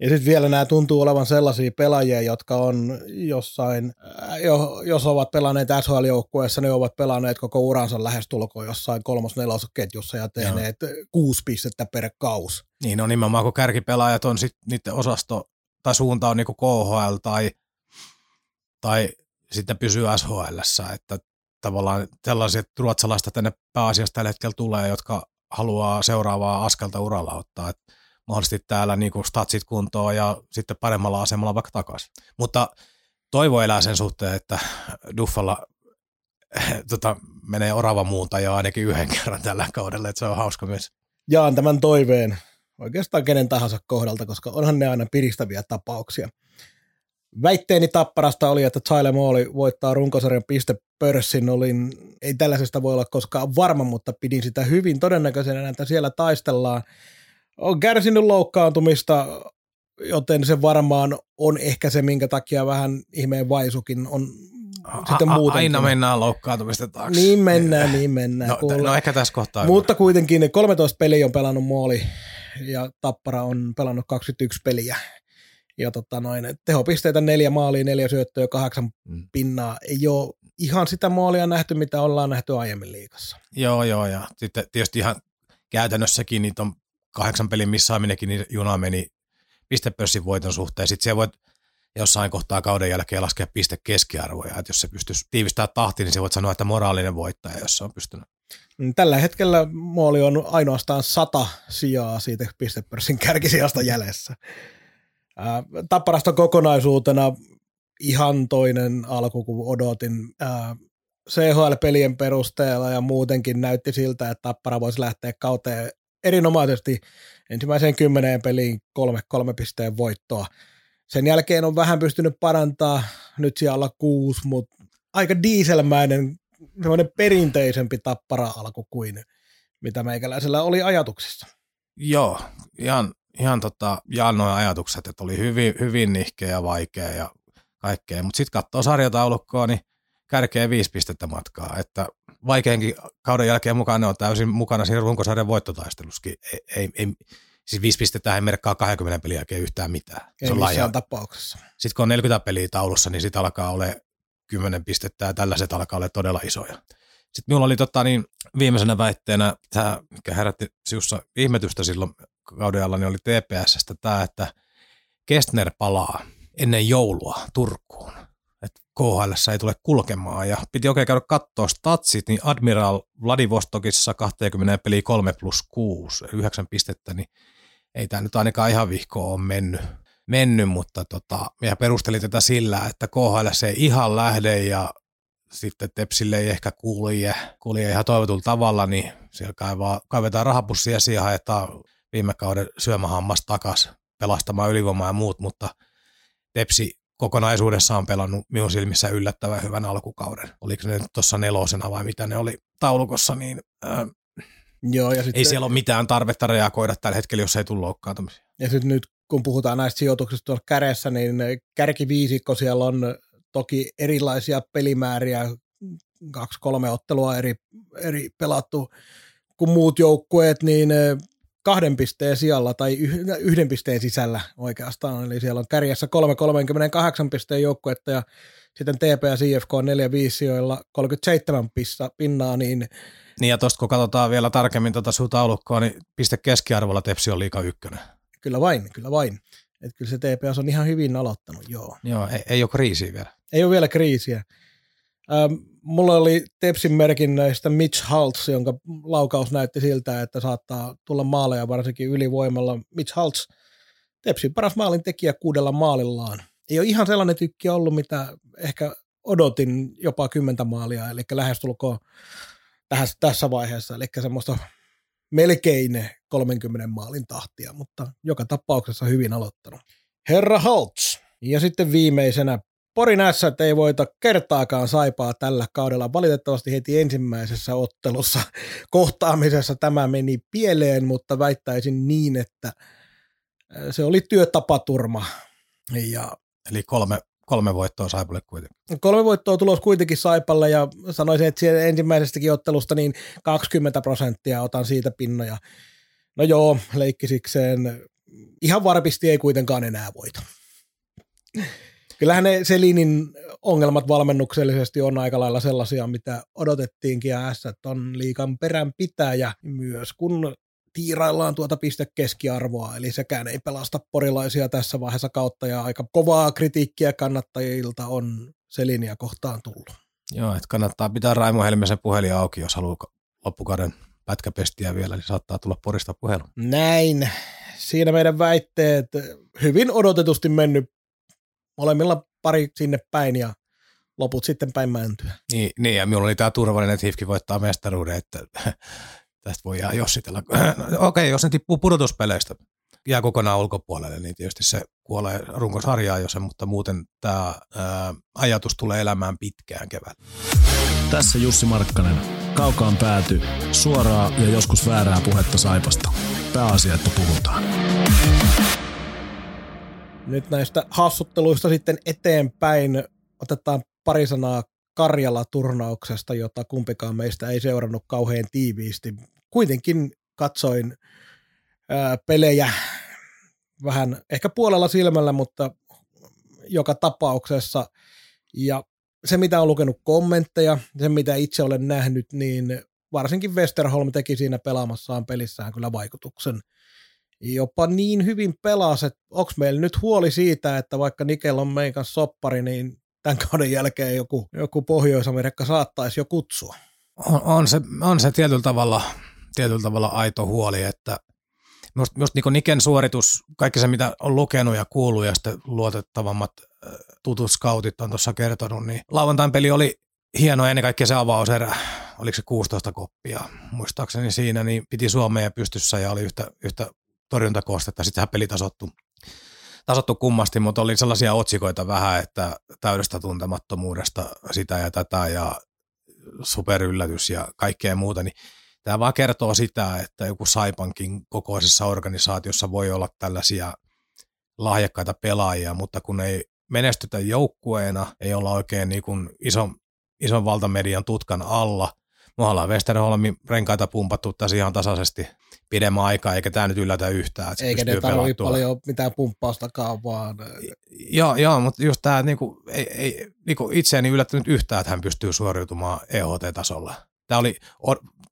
Ja sitten vielä nämä tuntuu olevan sellaisia pelaajia, jotka on jossain, äh, jo, jos ovat pelanneet SHL-joukkueessa, ne ovat pelanneet koko uransa lähestulkoon jossain kolmos ketjussa ja tehneet Joo. kuusi pistettä per kaus. Niin on no nimenomaan, kun kärkipelaajat on sitten niiden osasto tai suunta on niinku KHL tai, tai sitten pysyy SHL, että tavallaan sellaiset ruotsalaista tänne pääasiassa tällä hetkellä tulee, jotka haluaa seuraavaa askelta uralla ottaa. Et mahdollisesti täällä niin kuin statsit kuntoon ja sitten paremmalla asemalla vaikka takaisin. Mutta toivo elää sen suhteen, että Duffalla (laughs) tota, menee orava muunta jo ainakin yhden (laughs) kerran tällä kaudella, että se on hauska myös. Jaan tämän toiveen oikeastaan kenen tahansa kohdalta, koska onhan ne aina piristäviä tapauksia. Väitteeni tapparasta oli, että Tyler Mooli voittaa runkosarjan pistepörssin. Olin, ei tällaisesta voi olla koskaan varma, mutta pidin sitä hyvin todennäköisenä, että siellä taistellaan – on kärsinyt loukkaantumista, joten se varmaan on ehkä se, minkä takia vähän ihmeen vaisukin on a, sitten muuten. Aina mennään loukkaantumista taakse. Niin mennään, niin mennään. No, no ehkä tässä kohtaa. Mutta kuitenkin 13 peliä on pelannut Mooli ja Tappara on pelannut 21 peliä. Ja tota noin, tehopisteitä neljä maalia, neljä syöttöä, kahdeksan mm. pinnaa. Ei ole ihan sitä maalia nähty, mitä ollaan nähty aiemmin liikassa. Joo, joo, ja sitten tietysti ihan käytännössäkin niitä on kahdeksan pelin missaaminenkin, niin juna meni pistepörssin voiton suhteen. Sitten siellä voit jossain kohtaa kauden jälkeen laskea piste keskiarvoja, että jos se pystyisi tiivistää tahti, niin se voit sanoa, että moraalinen voittaja, jos se on pystynyt. Mm, tällä hetkellä Mooli on ainoastaan sata sijaa siitä pistepörssin kärkisijasta jäljessä. Tapparasta kokonaisuutena ihan toinen alku kuin odotin. CHL-pelien perusteella ja muutenkin näytti siltä, että Tappara voisi lähteä kauteen erinomaisesti ensimmäiseen kymmeneen peliin kolme, kolme pisteen voittoa. Sen jälkeen on vähän pystynyt parantaa, nyt siellä kuusi, mutta aika dieselmäinen, semmoinen perinteisempi tappara alku kuin mitä meikäläisellä oli ajatuksissa. Joo, ihan, ihan tota, jaan noin ajatukset, että oli hyvin, hyvin nihkeä ja vaikea ja kaikkea, mutta sitten katsoo sarjataulukkoa, niin kärkeä viisi pistettä matkaa, että vaikeinkin kauden jälkeen mukaan ne on täysin mukana siinä runkosarjan voittotaistelussakin. Ei, ei, ei, siis viisi pistettä ei merkkaa 20 peliä jälkeen yhtään mitään. Ei se on missään tapauksessa. Sitten kun on 40 peliä taulussa, niin sitten alkaa olla 10 pistettä ja tällaiset alkaa olla todella isoja. Sitten minulla oli tota, niin, viimeisenä väitteenä, tämä, mikä herätti siussa ihmetystä silloin kauden alla, niin oli TPSstä tämä, että Kestner palaa ennen joulua Turkuun KHL ei tule kulkemaan. Ja piti oikein käydä katsoa statsit, niin Admiral Vladivostokissa 20 peli 3 plus 6, 9 pistettä, niin ei tämä nyt ainakaan ihan vihkoon ole mennyt, mennyt mutta tota, ja perusteli tätä sillä, että KHL ei ihan lähde ja sitten Tepsille ei ehkä kulje, kulje ihan toivotulla tavalla, niin siellä kaivaa, kaivetaan rahapussia ja siihen haetaan viime kauden syömähammas takas pelastamaan ylivoimaa ja muut, mutta Tepsi kokonaisuudessaan on pelannut minun silmissä yllättävän hyvän alkukauden. Oliko ne nyt tuossa nelosena vai mitä ne oli taulukossa, niin ää, Joo, ja sitten, ei siellä ole mitään tarvetta reagoida tällä hetkellä, jos ei tule loukkaantumisia. Ja sitten nyt kun puhutaan näistä sijoituksista tuolla kädessä, niin kärkiviisikko siellä on toki erilaisia pelimääriä, kaksi-kolme ottelua eri, eri pelattu kuin muut joukkueet, niin kahden pisteen sijalla tai yhden pisteen sisällä oikeastaan. Eli siellä on kärjessä 3-38 pisteen joukkuetta ja sitten TP ja CFK on 4-5 joilla 37 pissa, pinnaa, niin niin ja tuosta kun katsotaan vielä tarkemmin tuota sun taulukkoa, niin piste keskiarvolla Tepsi on liika ykkönen. Kyllä vain, kyllä vain. Että kyllä se TPS on ihan hyvin aloittanut, joo. Joo, ei, ei ole kriisiä vielä. Ei ole vielä kriisiä. Ähm, mulla oli Tepsin merkinnöistä Mitch Haltz, jonka laukaus näytti siltä, että saattaa tulla maaleja varsinkin ylivoimalla. Mitch Haltz, Tepsin paras maalin tekijä kuudella maalillaan. Ei ole ihan sellainen tykki ollut, mitä ehkä odotin jopa kymmentä maalia, eli lähestulkoon tässä, tässä vaiheessa, eli semmoista melkein 30 maalin tahtia, mutta joka tapauksessa hyvin aloittanut. Herra Holtz. Ja sitten viimeisenä Porin ässät ei voita kertaakaan saipaa tällä kaudella. Valitettavasti heti ensimmäisessä ottelussa (laughs) kohtaamisessa tämä meni pieleen, mutta väittäisin niin, että se oli työtapaturma. Ja Eli kolme kolme voittoa Saipalle kuitenkin. Kolme voittoa tulos kuitenkin Saipalle ja sanoisin, että siellä ensimmäisestäkin ottelusta niin 20 prosenttia otan siitä pinnoja. No joo, leikkisikseen ihan varpisti ei kuitenkaan enää voita. Kyllähän ne Selinin ongelmat valmennuksellisesti on aika lailla sellaisia, mitä odotettiinkin ja S on liikan peränpitäjä myös, kun tiiraillaan tuota pistekeskiarvoa, eli sekään ei pelasta porilaisia tässä vaiheessa kautta, ja aika kovaa kritiikkiä kannattajilta on Selinia kohtaan tullut. Joo, että kannattaa pitää Raimo Helmisen puhelin auki, jos haluaa loppukauden pätkäpestiä vielä, niin saattaa tulla porista puhelu. Näin. Siinä meidän väitteet hyvin odotetusti mennyt molemmilla pari sinne päin ja loput sitten päin mäntyä. Niin, niin ja minulla oli tämä turvallinen, että HIFKI voittaa mestaruuden, että (laughs) tästä voi jää jossitella. No, (clears throat) okei, okay, jos ne tippuu pudotuspeleistä, jää kokonaan ulkopuolelle, niin tietysti se kuolee runkosarjaa jo sen, mutta muuten tämä ää, ajatus tulee elämään pitkään keväällä. Tässä Jussi Markkanen. Kaukaan pääty. Suoraa ja joskus väärää puhetta Saipasta. Pääasia, että puhutaan. Nyt näistä hassutteluista sitten eteenpäin otetaan pari sanaa Karjala-turnauksesta, jota kumpikaan meistä ei seurannut kauhean tiiviisti. Kuitenkin katsoin ää, pelejä vähän ehkä puolella silmällä, mutta joka tapauksessa. Ja se, mitä on lukenut kommentteja, se, mitä itse olen nähnyt, niin varsinkin Westerholm teki siinä pelaamassaan pelissään kyllä vaikutuksen. Jopa niin hyvin pelasi, että onko meillä nyt huoli siitä, että vaikka Nikel on meidän kanssa soppari, niin tämän kauden jälkeen joku, joku Pohjois-Amerikka saattaisi jo kutsua. On, on, se, on se tietyllä tavalla, tietyllä tavalla aito huoli, että Minusta, minusta niin Niken suoritus, kaikki se mitä on lukenut ja kuullut ja sitten luotettavammat tutut scoutit on tuossa kertonut, niin lauantain peli oli hieno ennen kaikkea se avauserä, oliko se 16 koppia muistaakseni siinä, niin piti Suomea pystyssä ja oli yhtä, yhtä torjuntakostetta, sitten peli tasottui tasottu kummasti, mutta oli sellaisia otsikoita vähän, että täydestä tuntemattomuudesta sitä ja tätä ja superyllätys ja kaikkea muuta, niin tämä vaan kertoo sitä, että joku Saipankin kokoisessa organisaatiossa voi olla tällaisia lahjakkaita pelaajia, mutta kun ei menestytä joukkueena, ei olla oikein niin kuin ison, ison valtamedian tutkan alla. Me ollaan Westerholmin renkaita pumpattu tässä ihan tasaisesti pidemmän aikaa, eikä tämä nyt yllätä yhtään. Että eikä ne tarvitse paljon mitään pumppaustakaan, vaan... Joo, joo mutta just tämä niinku, ei, ei, niinku itseäni yllättänyt yhtään, että hän pystyy suoriutumaan EHT-tasolla. Tämä oli,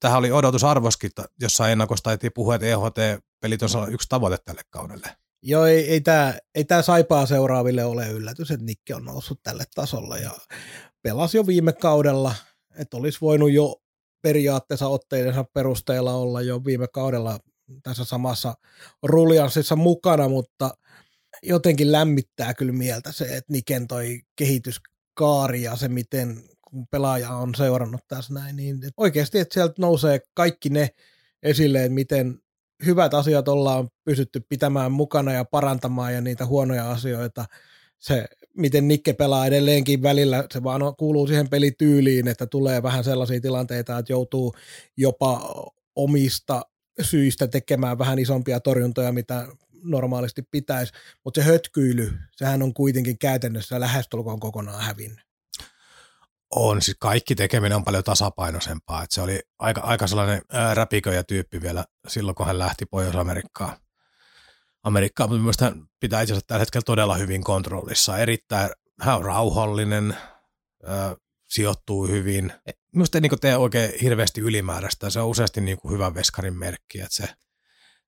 tähän oli odotusarvoskin, jossa ennakosta ei puhua, että EHT-pelit on yksi tavoite tälle kaudelle. Joo, ei, ei tämä ei tää saipaa seuraaville ole yllätys, että Nikke on noussut tälle tasolle ja pelasi jo viime kaudella, että olisi voinut jo periaatteessa otteidensa perusteella olla jo viime kaudella tässä samassa ruljanssissa mukana, mutta jotenkin lämmittää kyllä mieltä se, että Niken toi kehityskaari ja se, miten kun pelaaja on seurannut tässä näin, niin oikeasti, että sieltä nousee kaikki ne esille, että miten hyvät asiat ollaan pystytty pitämään mukana ja parantamaan ja niitä huonoja asioita, se miten Nikke pelaa edelleenkin välillä, se vaan kuuluu siihen pelityyliin, että tulee vähän sellaisia tilanteita, että joutuu jopa omista syistä tekemään vähän isompia torjuntoja, mitä normaalisti pitäisi, mutta se hötkyily, sehän on kuitenkin käytännössä lähestulkoon kokonaan hävinnyt. On, siis kaikki tekeminen on paljon tasapainoisempaa. että se oli aika, aika sellainen räpiköjä tyyppi vielä silloin, kun hän lähti Pohjois-Amerikkaan. Amerikkaan, mutta mielestäni hän pitää itse asiassa tällä hetkellä todella hyvin kontrollissa. Erittäin, hän on rauhallinen, äh, sijoittuu hyvin. Minusta ei niin tee oikein hirveästi ylimääräistä. Se on useasti niin kuin hyvän veskarin merkki, että se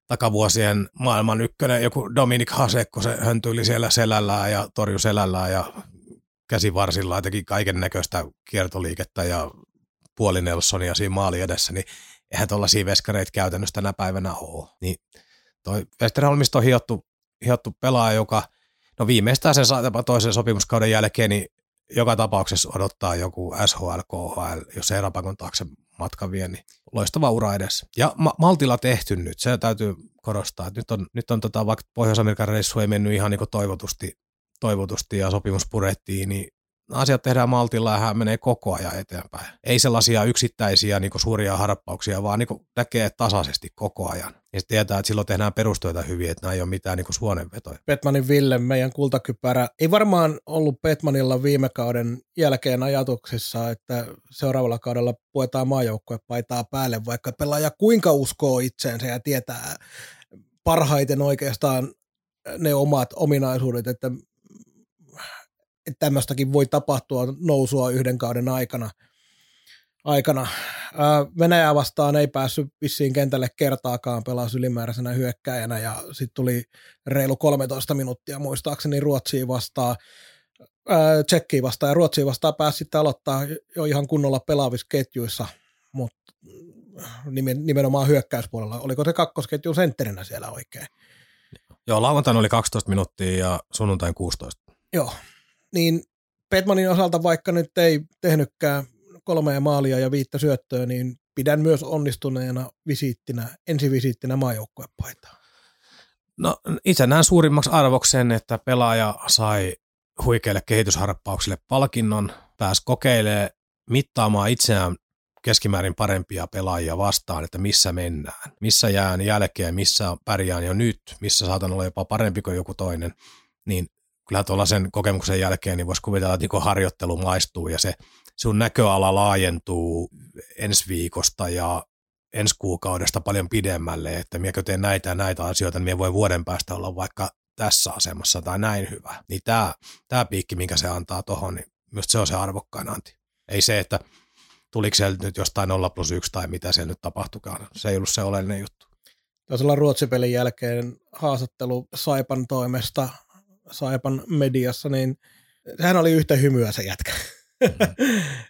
takavuosien maailman ykkönen, joku Dominik Hasekko, se höntyili siellä selällään ja torju selällään ja käsivarsilla teki kaiken näköistä kiertoliikettä ja puoli Nelsonia siinä maali edessä, niin eihän tuollaisia veskareita käytännössä tänä päivänä ole. Niin toi Westerholmista on hiottu, hiottu pelaaja, joka no viimeistään sen toisen sopimuskauden jälkeen, niin joka tapauksessa odottaa joku SHL, KHL, jos ei Rapakon taakse matka vie, niin loistava ura edessä. Ja ma- Maltilla tehty nyt, se täytyy korostaa, että nyt on, nyt on tota, vaikka Pohjois-Amerikan reissu ei mennyt ihan niin toivotusti, toivotusti ja sopimus purettiin, niin asiat tehdään maltilla ja hän menee koko ajan eteenpäin. Ei sellaisia yksittäisiä niin suuria harppauksia, vaan niin näkee tasaisesti koko ajan. Ja tietää, että silloin tehdään perustyötä hyvin, että nämä ei ole mitään niin suonenvetoja. Petmanin Ville, meidän kultakypärä. Ei varmaan ollut Petmanilla viime kauden jälkeen ajatuksissa, että seuraavalla kaudella puetaan paitaa päälle, vaikka pelaaja kuinka uskoo itseensä ja tietää parhaiten oikeastaan ne omat ominaisuudet, että että tämmöistäkin voi tapahtua nousua yhden kauden aikana. aikana. Venäjä vastaan ei päässyt vissiin kentälle kertaakaan, pelasi ylimääräisenä hyökkäjänä ja sitten tuli reilu 13 minuuttia muistaakseni Ruotsiin vastaan, Tsekkiin vastaan ja Ruotsiin vastaan pääsi sitten aloittaa jo ihan kunnolla pelaavissa ketjuissa, mutta nimenomaan hyökkäyspuolella. Oliko se kakkosketju sentterinä siellä oikein? Joo, lauantaina oli 12 minuuttia ja sunnuntain 16. Joo, niin Petmanin osalta vaikka nyt ei tehnytkään kolmea maalia ja viittä syöttöä, niin pidän myös onnistuneena visiittinä, ensivisiittinä maajoukkuepaitaan. No itse näen suurimmaksi arvoksen, että pelaaja sai huikeille kehitysharppauksille palkinnon, pääsi kokeilemaan mittaamaan itseään keskimäärin parempia pelaajia vastaan, että missä mennään, missä jään jälkeen, missä pärjään jo nyt, missä saatan olla jopa parempi kuin joku toinen, niin kyllä tuollaisen kokemuksen jälkeen niin voisi kuvitella, että niin harjoittelu maistuu ja se sun näköala laajentuu ensi viikosta ja ensi kuukaudesta paljon pidemmälle, että miekö teen näitä ja näitä asioita, niin minä voi vuoden päästä olla vaikka tässä asemassa tai näin hyvä. Niin tämä, tämä piikki, minkä se antaa tuohon, niin myös se on se arvokkain anti. Ei se, että tuliko se nyt jostain 0 plus 1 tai mitä siellä nyt tapahtukaan. Se ei ollut se oleellinen juttu. Taisi olla Ruotsin jälkeen haastattelu Saipan toimesta Saipan mediassa, niin sehän oli yhtä hymyä se jätkä. Mm.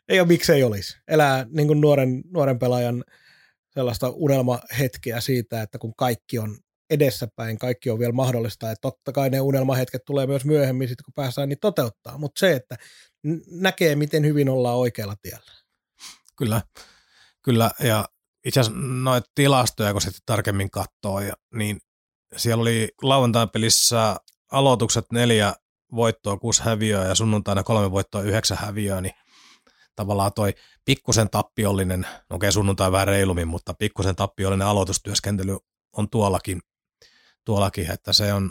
ei ole miksei olisi. Elää niin kuin nuoren, nuoren pelaajan sellaista unelmahetkeä siitä, että kun kaikki on edessäpäin, kaikki on vielä mahdollista, että totta kai ne unelmahetket tulee myös myöhemmin, sit kun päästään niin toteuttaa, mutta se, että näkee, miten hyvin ollaan oikealla tiellä. Kyllä, kyllä, ja itse asiassa noita tilastoja, kun sitten tarkemmin katsoo, ja, niin siellä oli lauantain pelissä aloitukset neljä voittoa, kuusi häviöä ja sunnuntaina kolme voittoa, yhdeksän häviöä, niin tavallaan toi pikkusen tappiollinen, okei okay, sunnuntai vähän reilummin, mutta pikkusen tappiollinen aloitustyöskentely on tuollakin, tuollakin että se on,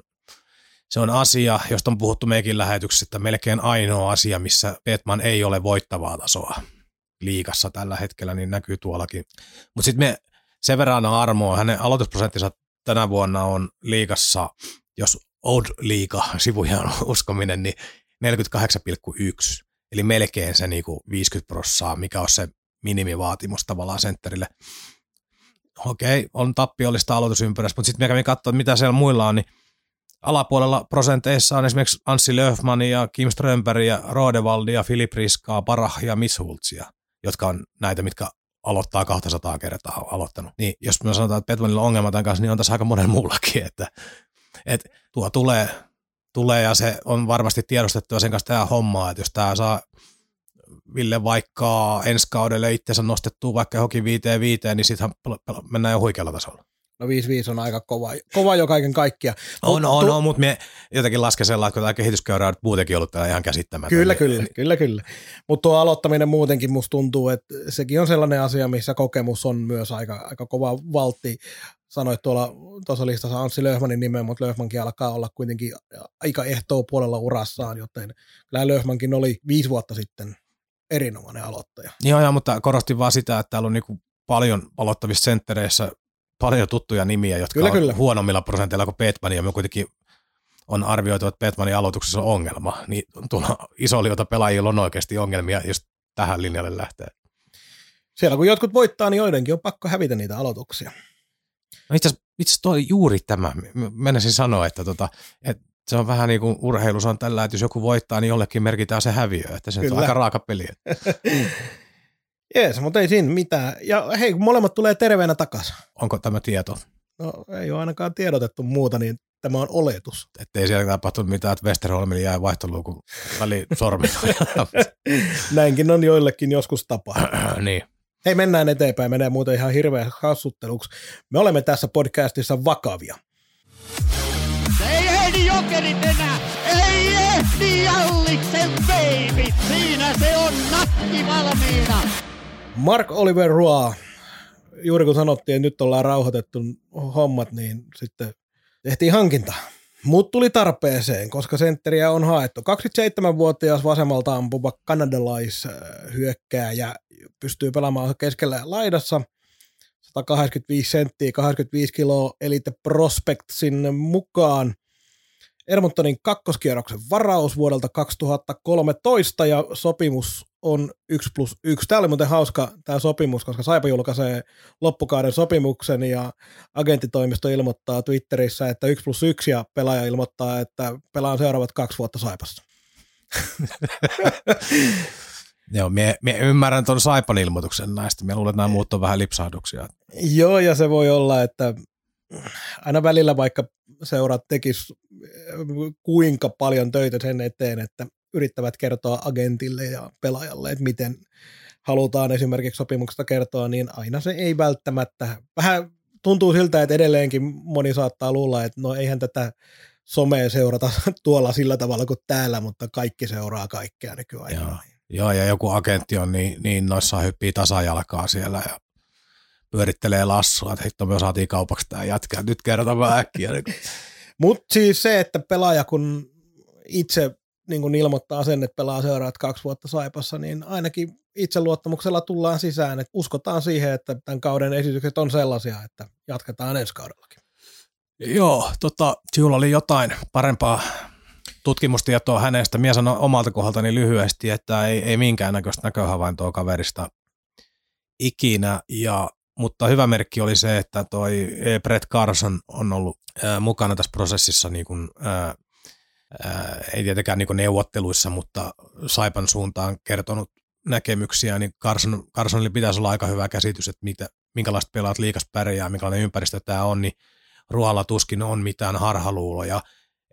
se on asia, josta on puhuttu meikin lähetyksessä, että melkein ainoa asia, missä Petman ei ole voittavaa tasoa liikassa tällä hetkellä, niin näkyy tuollakin. Mutta sitten me sen verran armoa, hänen aloitusprosenttinsa tänä vuonna on liikassa, jos Old Liiga sivujen uskominen, niin 48,1, eli melkein se niin kuin 50 prossaa, mikä on se minimivaatimus tavallaan sentterille. Okei, on tappiollista aloitusympyrässä, mutta sitten me kävin katsoa, mitä siellä muilla on, niin alapuolella prosenteissa on esimerkiksi Anssi Löfman ja Kim Strömberg ja Rodevaldi ja Filip Riskaa, Parah ja Mishultsia, jotka on näitä, mitkä aloittaa 200 kertaa aloittanut. Niin jos me sanotaan, että Petmanilla on ongelma tämän kanssa, niin on tässä aika monen muullakin, että et tuo tulee, tulee ja se on varmasti tiedostettu ja sen kanssa tämä homma, että jos tämä saa Ville vaikka ensi kaudelle itsensä nostettua vaikka johonkin viiteen viiteen, niin sitten mennään jo huikealla tasolla. No 5-5 on aika kova, kova jo kaiken kaikkiaan. On, Mut on, tu- on, mutta me jotenkin lasken sellainen, että kun tämä kehityskäyrä on muutenkin ollut täällä ihan käsittämätön. Kyllä, niin- kyllä, kyllä, kyllä. Mutta tuo aloittaminen muutenkin musta tuntuu, että sekin on sellainen asia, missä kokemus on myös aika, aika kova valtti. Sanoit tuolla tuossa listassa Anssi Löhmanin nimen, mutta Löhmankin alkaa olla kuitenkin aika ehtoo puolella urassaan, joten kyllä Löhmankin oli viisi vuotta sitten erinomainen aloittaja. Joo, joo, mutta korostin vaan sitä, että täällä on niinku paljon aloittavissa senttereissä paljon tuttuja nimiä, jotka Kyllä, on kyllä. huonommilla prosenteilla kuin Petman, ja me kuitenkin on arvioitu, että Petmanin aloituksessa on ongelma, niin tuolla iso liota pelaajilla on oikeasti ongelmia, jos tähän linjalle lähtee. Siellä kun jotkut voittaa, niin joidenkin on pakko hävitä niitä aloituksia. No itse asiassa toi juuri tämä, M- menisin sanoa, että, tota, että se on vähän niin kuin urheilu, se on tällä, että jos joku voittaa, niin jollekin merkitään se häviö, että se on aika raaka peli. (laughs) Jees, mutta ei siinä mitään. Ja hei, kun molemmat tulee terveenä takaisin. Onko tämä tieto? No ei ole ainakaan tiedotettu muuta, niin tämä on oletus. Että ei siellä tapahtunut mitään, että Westerholmille jäi vaihtoluukun väliin sormi. (laughs) (laughs) Näinkin on joillekin joskus tapa. niin. Hei, mennään eteenpäin. Menee muuten ihan hirveän hassutteluksi. Me olemme tässä podcastissa vakavia. Ei ehdi jokerit enää! Ei ehdi Jalliksen baby! Siinä se on nakki valmiina! Mark Oliver Roy, juuri kun sanottiin, että nyt ollaan rauhoitettu hommat, niin sitten tehtiin hankinta. Mut tuli tarpeeseen, koska sentteriä on haettu. 27-vuotias vasemmalta ampuva kanadalaishyökkääjä pystyy pelaamaan keskellä laidassa. 185 senttiä, 85 kiloa Elite Prospectsin mukaan. Edmontonin kakkoskierroksen varaus vuodelta 2013 ja sopimus on 1 plus 1. Tämä oli muuten hauska tämä sopimus, koska Saipa julkaisee loppukauden sopimuksen ja agenttitoimisto ilmoittaa Twitterissä, että 1 plus 1 ja pelaaja ilmoittaa, että pelaan seuraavat kaksi vuotta Saipassa. (laughs) Joo, mie, mie ymmärrän tuon Saipan ilmoituksen näistä. Mie luulen, että nämä muut on vähän lipsahduksia. Joo, ja se voi olla, että aina välillä vaikka seurat tekis kuinka paljon töitä sen eteen, että yrittävät kertoa agentille ja pelaajalle, että miten halutaan esimerkiksi sopimuksesta kertoa, niin aina se ei välttämättä, vähän tuntuu siltä, että edelleenkin moni saattaa luulla, että no eihän tätä somea seurata (laughs) tuolla sillä tavalla kuin täällä, mutta kaikki seuraa kaikkea nykyaikana. Joo. Joo, ja joku agentti on niin, niin noissaan hyppii tasajalkaa siellä ja pyörittelee lassua, että hitto me saatiin kaupaksi tämä jätkä, nyt kerrotaan äkkiä. (laughs) Mutta siis se, että pelaaja kun itse niin kun ilmoittaa sen, että pelaa seuraavat kaksi vuotta Saipassa, niin ainakin itseluottamuksella tullaan sisään, että uskotaan siihen, että tämän kauden esitykset on sellaisia, että jatketaan ensi kaudellakin. Joo, tota, sinulla oli jotain parempaa tutkimustietoa hänestä. Mie sanon omalta kohdaltani lyhyesti, että ei, ei minkäännäköistä näköhavaintoa kaverista ikinä, ja, mutta hyvä merkki oli se, että toi Brett Carson on ollut ää, mukana tässä prosessissa niin kuin, ää, ää, ei tietenkään niin neuvotteluissa, mutta Saipan suuntaan kertonut näkemyksiä, niin Carson, Carsonille pitäisi olla aika hyvä käsitys, että mitä, minkälaiset pelaat liikas pärjää, minkälainen ympäristö tämä on, niin Ruoalla tuskin on mitään harhaluuloja,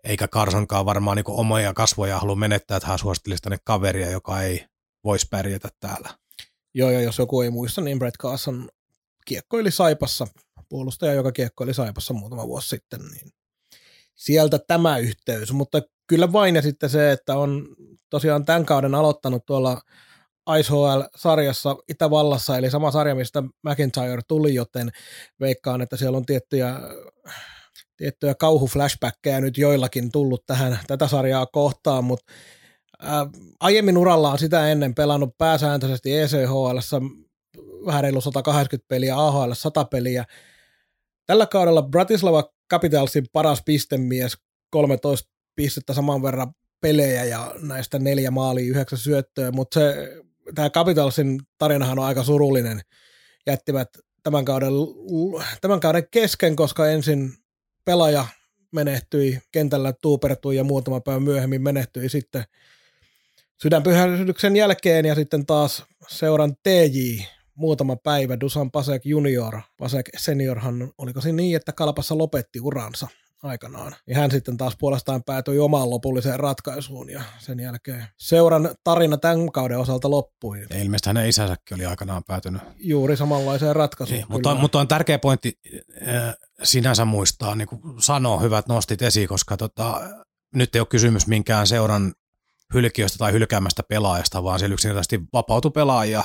eikä Carsonkaan varmaan niin omia kasvoja halua menettää, että hän suosittelisi tänne kaveria, joka ei voisi pärjätä täällä. Joo, ja jos joku ei muista, niin Brett Carson kiekkoili Saipassa, puolustaja, joka kiekkoili Saipassa muutama vuosi sitten, niin sieltä tämä yhteys, mutta kyllä vain ja sitten se, että on tosiaan tämän kauden aloittanut tuolla ISHL-sarjassa Itävallassa, eli sama sarja, mistä McIntyre tuli, joten veikkaan, että siellä on tiettyjä, tiettyjä kauhuflashbackkejä nyt joillakin tullut tähän tätä sarjaa kohtaan, mutta ää, aiemmin uralla on sitä ennen pelannut pääsääntöisesti ECHL vähän reilu 180 peliä, AHL 100 peliä. Tällä kaudella Bratislava Capitalsin paras pistemies, 13 pistettä saman verran pelejä ja näistä neljä maalia, yhdeksän syöttöä, mutta se, tämä Capitalsin tarinahan on aika surullinen. Jättivät tämän kauden, tämän kauden kesken, koska ensin pelaaja menehtyi, kentällä tuupertui ja muutama päivä myöhemmin menehtyi sitten sydänpyhähdyksen jälkeen ja sitten taas seuran TJ muutama päivä, Dusan Pasek junior, Pasek seniorhan, oliko se niin, että Kalpassa lopetti uransa aikanaan. Ja hän sitten taas puolestaan päätyi omaan lopulliseen ratkaisuun ja sen jälkeen seuran tarina tämän kauden osalta loppui. Ja ilmeisesti hänen isänsäkin oli aikanaan päätynyt. Juuri samanlaiseen ratkaisuun. Niin, mutta, on, mutta on tärkeä pointti äh, sinänsä muistaa, niin kuin sanoo, hyvät nostit esiin, koska tota, nyt ei ole kysymys minkään seuran hylkiöstä tai hylkäämästä pelaajasta, vaan siellä yksinkertaisesti vapautui pelaajia,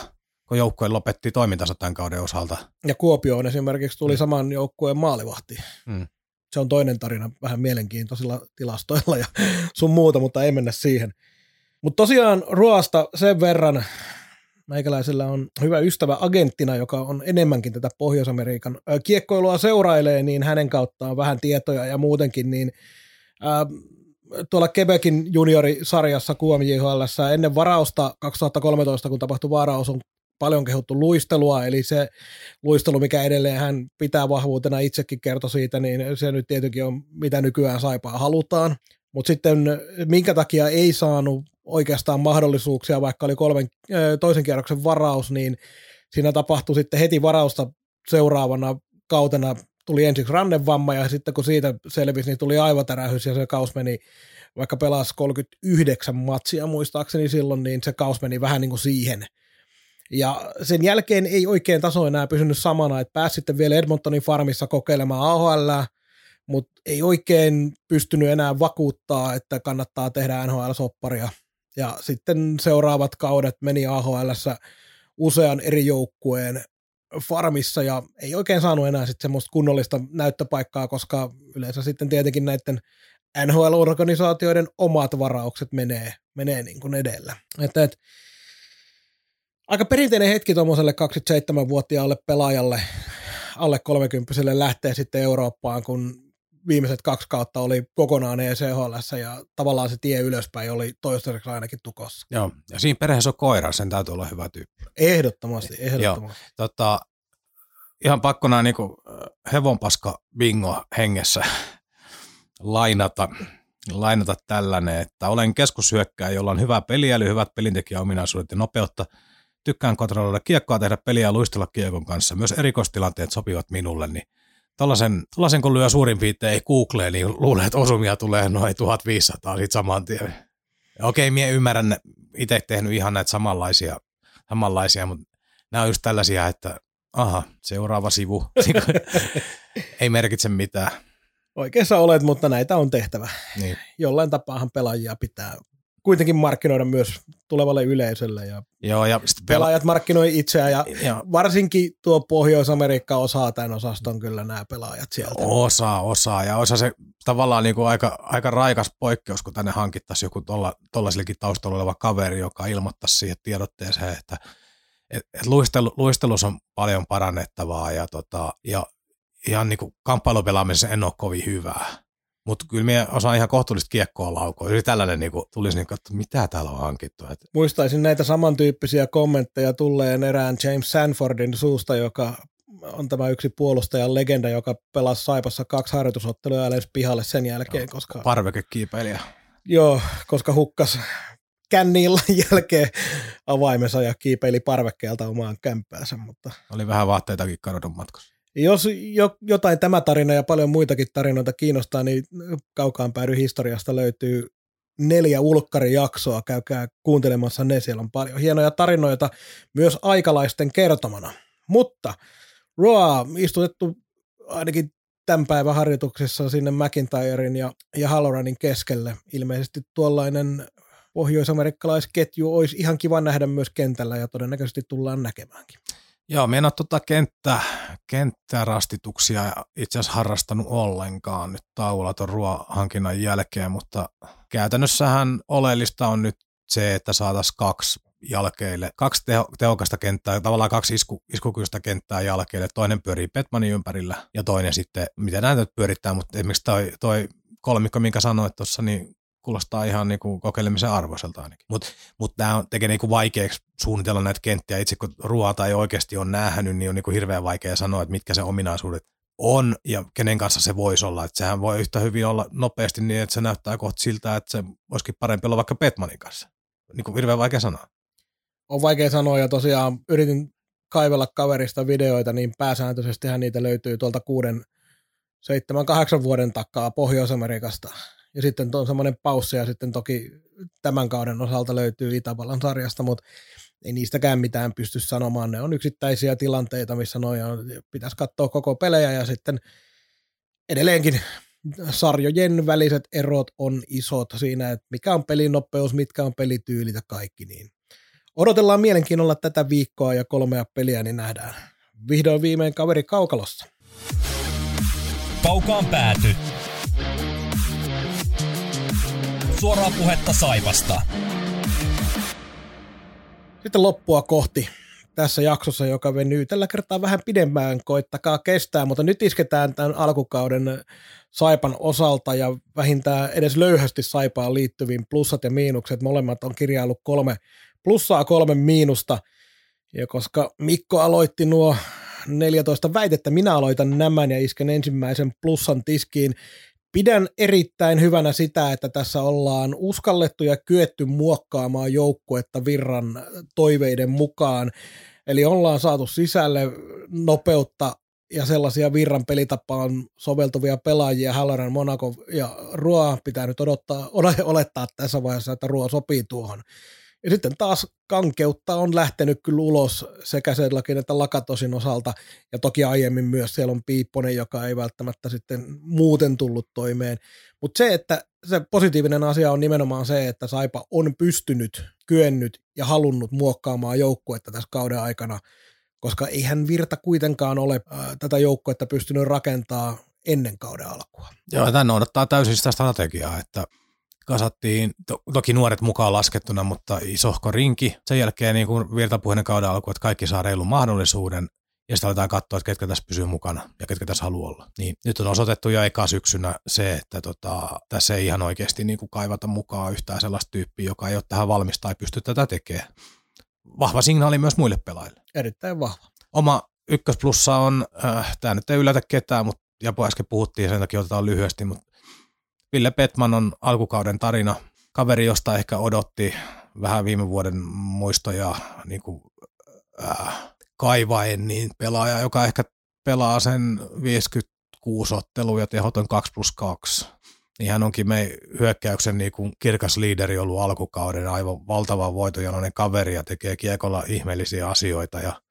kun joukkue lopetti toimintansa tämän kauden osalta. Ja Kuopioon esimerkiksi tuli mm. saman joukkueen maalivahti. Mm. Se on toinen tarina vähän mielenkiintoisilla tilastoilla ja (laughs) sun muuta, mutta ei mennä siihen. Mutta tosiaan Ruoasta sen verran, meikäläisellä on hyvä ystävä agenttina, joka on enemmänkin tätä Pohjois-Amerikan kiekkoilua seurailee, niin hänen kauttaan vähän tietoja ja muutenkin, niin ää, tuolla Quebecin juniorisarjassa QMJHL ennen varausta 2013, kun tapahtui varaus, on paljon kehuttu luistelua, eli se luistelu, mikä edelleen hän pitää vahvuutena, itsekin kertoi siitä, niin se nyt tietenkin on, mitä nykyään saipaa halutaan. Mutta sitten minkä takia ei saanut oikeastaan mahdollisuuksia, vaikka oli kolmen, toisen kierroksen varaus, niin siinä tapahtui sitten heti varausta seuraavana kautena tuli ensiksi rannevamma ja sitten kun siitä selvisi, niin tuli aivotärähys ja se kaus meni, vaikka pelasi 39 matsia muistaakseni silloin, niin se kaus meni vähän niin kuin siihen. Ja sen jälkeen ei oikein taso enää pysynyt samana, että pääsi sitten vielä Edmontonin farmissa kokeilemaan AHL, mutta ei oikein pystynyt enää vakuuttaa, että kannattaa tehdä NHL-sopparia. Ja sitten seuraavat kaudet meni AHL usean eri joukkueen farmissa ja ei oikein saanut enää sitten semmoista kunnollista näyttöpaikkaa, koska yleensä sitten tietenkin näiden NHL-organisaatioiden omat varaukset menee, menee niin kuin edellä. Että, et, aika perinteinen hetki tuommoiselle 27-vuotiaalle pelaajalle, alle 30 lähtee sitten Eurooppaan, kun viimeiset kaksi kautta oli kokonaan ECHL ja tavallaan se tie ylöspäin oli toistaiseksi ainakin tukossa. Joo, ja siinä perheessä on koira, sen täytyy olla hyvä tyyppi. Ehdottomasti, ehdottomasti. Joo, tota, ihan pakko näin niin hevonpaska bingo hengessä lainata, lainata tällainen, että olen keskushyökkääjä, jolla on hyvä peliäly, hyvät pelintekijäominaisuudet ja nopeutta. Tykkään kontrolloida kiekkoa, tehdä peliä ja luistella kiekon kanssa. Myös erikoistilanteet sopivat minulle, niin Tollasen, tollasen kun lyö suurin piirtein Googleen, niin luulee, että osumia tulee noin 1500 sit saman tien. Ja okei, mie ymmärrän itse tehnyt ihan näitä samanlaisia, samanlaisia, mutta nämä on just tällaisia, että aha, seuraava sivu. (laughs) Ei merkitse mitään. Oikeassa olet, mutta näitä on tehtävä. Niin. Jollain tapaahan pelaajia pitää kuitenkin markkinoida myös tulevalle yleisölle. Ja Joo, ja pelaajat markkinoi itseään ja, ja varsinkin tuo Pohjois-Amerikka osaa tämän osaston kyllä nämä pelaajat sieltä. Osaa, osaa ja osa se tavallaan niin kuin aika, aika raikas poikkeus, kun tänne hankittaisiin joku tuollaisellekin taustalla oleva kaveri, joka ilmoittaisi siihen tiedotteeseen, että et, et luistelu, luistelus on paljon parannettavaa ja, tota, ja ihan niin kuin kamppailupelaamisessa en ole kovin hyvää. Mutta kyllä minä osaan ihan kohtuullista kiekkoa laukoa. Eli tällainen niin kuin, tulisi niin kuin, että mitä täällä on hankittu. Et... Muistaisin näitä samantyyppisiä kommentteja tulleen erään James Sanfordin suusta, joka on tämä yksi puolustajan legenda, joka pelasi Saipassa kaksi harjoitusottelua ja pihalle sen jälkeen, no, koska... Parvekekiipeilijä. Joo, koska hukkas kännillä jälkeen avaimensa ja kiipeili parvekkeelta omaan kämppäänsä. Mutta... Oli vähän vaatteitakin kadonnut matkassa. Jos jo, jotain tämä tarina ja paljon muitakin tarinoita kiinnostaa, niin kaukaan päädy historiasta löytyy neljä ulkkarijaksoa. Käykää kuuntelemassa ne, siellä on paljon hienoja tarinoita myös aikalaisten kertomana. Mutta Roa istutettu ainakin tämän päivän harjoituksessa sinne McIntyren ja, ja Halloranin keskelle. Ilmeisesti tuollainen pohjoisamerikkalaisketju olisi ihan kiva nähdä myös kentällä ja todennäköisesti tullaan näkemäänkin. Joo, minä en tuota kenttä, kenttärastituksia itse asiassa harrastanut ollenkaan nyt taulaton ruohankinnan jälkeen, mutta käytännössähän oleellista on nyt se, että saataisiin kaksi jalkeille, kaksi teho, tehokasta kenttää, tavallaan kaksi isku, iskukykyistä kenttää jalkeille. Toinen pyörii Petmanin ympärillä ja toinen sitten, miten näitä nyt pyörittää, mutta esimerkiksi toi, toi kolmikko, minkä sanoit tuossa, niin kuulostaa ihan niin kuin kokeilemisen arvoiselta ainakin. Mutta mut tämä on tekee niin kuin vaikeaksi suunnitella näitä kenttiä. Itse kun ruoata ei oikeasti ole nähnyt, niin on niin kuin hirveän vaikea sanoa, että mitkä se ominaisuudet on ja kenen kanssa se voisi olla. Että sehän voi yhtä hyvin olla nopeasti niin, että se näyttää kohta siltä, että se olisikin parempi olla vaikka Petmanin kanssa. Niin kuin hirveän vaikea sanoa. On vaikea sanoa ja tosiaan yritin kaivella kaverista videoita, niin pääsääntöisesti niitä löytyy tuolta kuuden 7-8 vuoden takaa Pohjois-Amerikasta. Ja sitten on semmoinen paussi ja sitten toki tämän kauden osalta löytyy Itävallan sarjasta, mutta ei niistäkään mitään pysty sanomaan. Ne on yksittäisiä tilanteita, missä noin on, pitäisi katsoa koko pelejä ja sitten edelleenkin sarjojen väliset erot on isot siinä, että mikä on pelinopeus, mitkä on pelityylit ja kaikki niin. Odotellaan mielenkiinnolla tätä viikkoa ja kolmea peliä, niin nähdään vihdoin viimein kaveri kaukalossa. Kaukaan pääty. Suoraa puhetta Saivasta. Sitten loppua kohti tässä jaksossa, joka venyy tällä kertaa vähän pidempään, koittakaa kestää, mutta nyt isketään tämän alkukauden Saipan osalta ja vähintään edes löyhästi Saipaan liittyviin plussat ja miinukset. Molemmat on kirjaillut kolme plussaa kolme miinusta. Ja koska Mikko aloitti nuo 14 väitettä, minä aloitan nämä ja isken ensimmäisen plussan tiskiin. Pidän erittäin hyvänä sitä, että tässä ollaan uskallettu ja kyetty muokkaamaan joukkuetta virran toiveiden mukaan. Eli ollaan saatu sisälle nopeutta ja sellaisia virran pelitapaan soveltuvia pelaajia, Halloran, Monaco ja Ruo pitää nyt odottaa, olettaa tässä vaiheessa, että Ruo sopii tuohon. Ja sitten taas kankeutta on lähtenyt kyllä ulos sekä sellakin että Lakatosin osalta, ja toki aiemmin myös siellä on Piipponen, joka ei välttämättä sitten muuten tullut toimeen. Mutta se, että se positiivinen asia on nimenomaan se, että Saipa on pystynyt, kyennyt ja halunnut muokkaamaan joukkuetta tässä kauden aikana, koska eihän Virta kuitenkaan ole ää, tätä joukkuetta pystynyt rakentaa ennen kauden alkua. Joo, tämä noudattaa täysin sitä strategiaa, että kasattiin, to, toki nuoret mukaan laskettuna, mutta isohko rinki. Sen jälkeen niin kuin virtapuheinen kauden alku, että kaikki saa reilun mahdollisuuden, ja sitten aletaan katsoa, että ketkä tässä pysyy mukana ja ketkä tässä haluaa olla. Niin, nyt on osoitettu jo eka syksynä se, että tota, tässä ei ihan oikeasti niin kuin kaivata mukaan yhtään sellaista tyyppiä, joka ei ole tähän valmis tai pysty tätä tekemään. Vahva signaali myös muille pelaajille. Erittäin vahva. Oma ykkösplussa on, äh, tämä nyt ei yllätä ketään, mutta Japo äsken puhuttiin, sen takia otetaan lyhyesti, mutta Ville Petman on alkukauden tarina. Kaveri, josta ehkä odotti vähän viime vuoden muistoja niin kuin, äh, kaivaen, niin pelaaja, joka ehkä pelaa sen 56 ottelua ja tehoton 2 plus 2. Niin hän onkin meidän hyökkäyksen niin kuin kirkas liideri ollut alkukauden, aivan valtava voitojaloinen kaveri ja tekee kiekolla ihmeellisiä asioita ja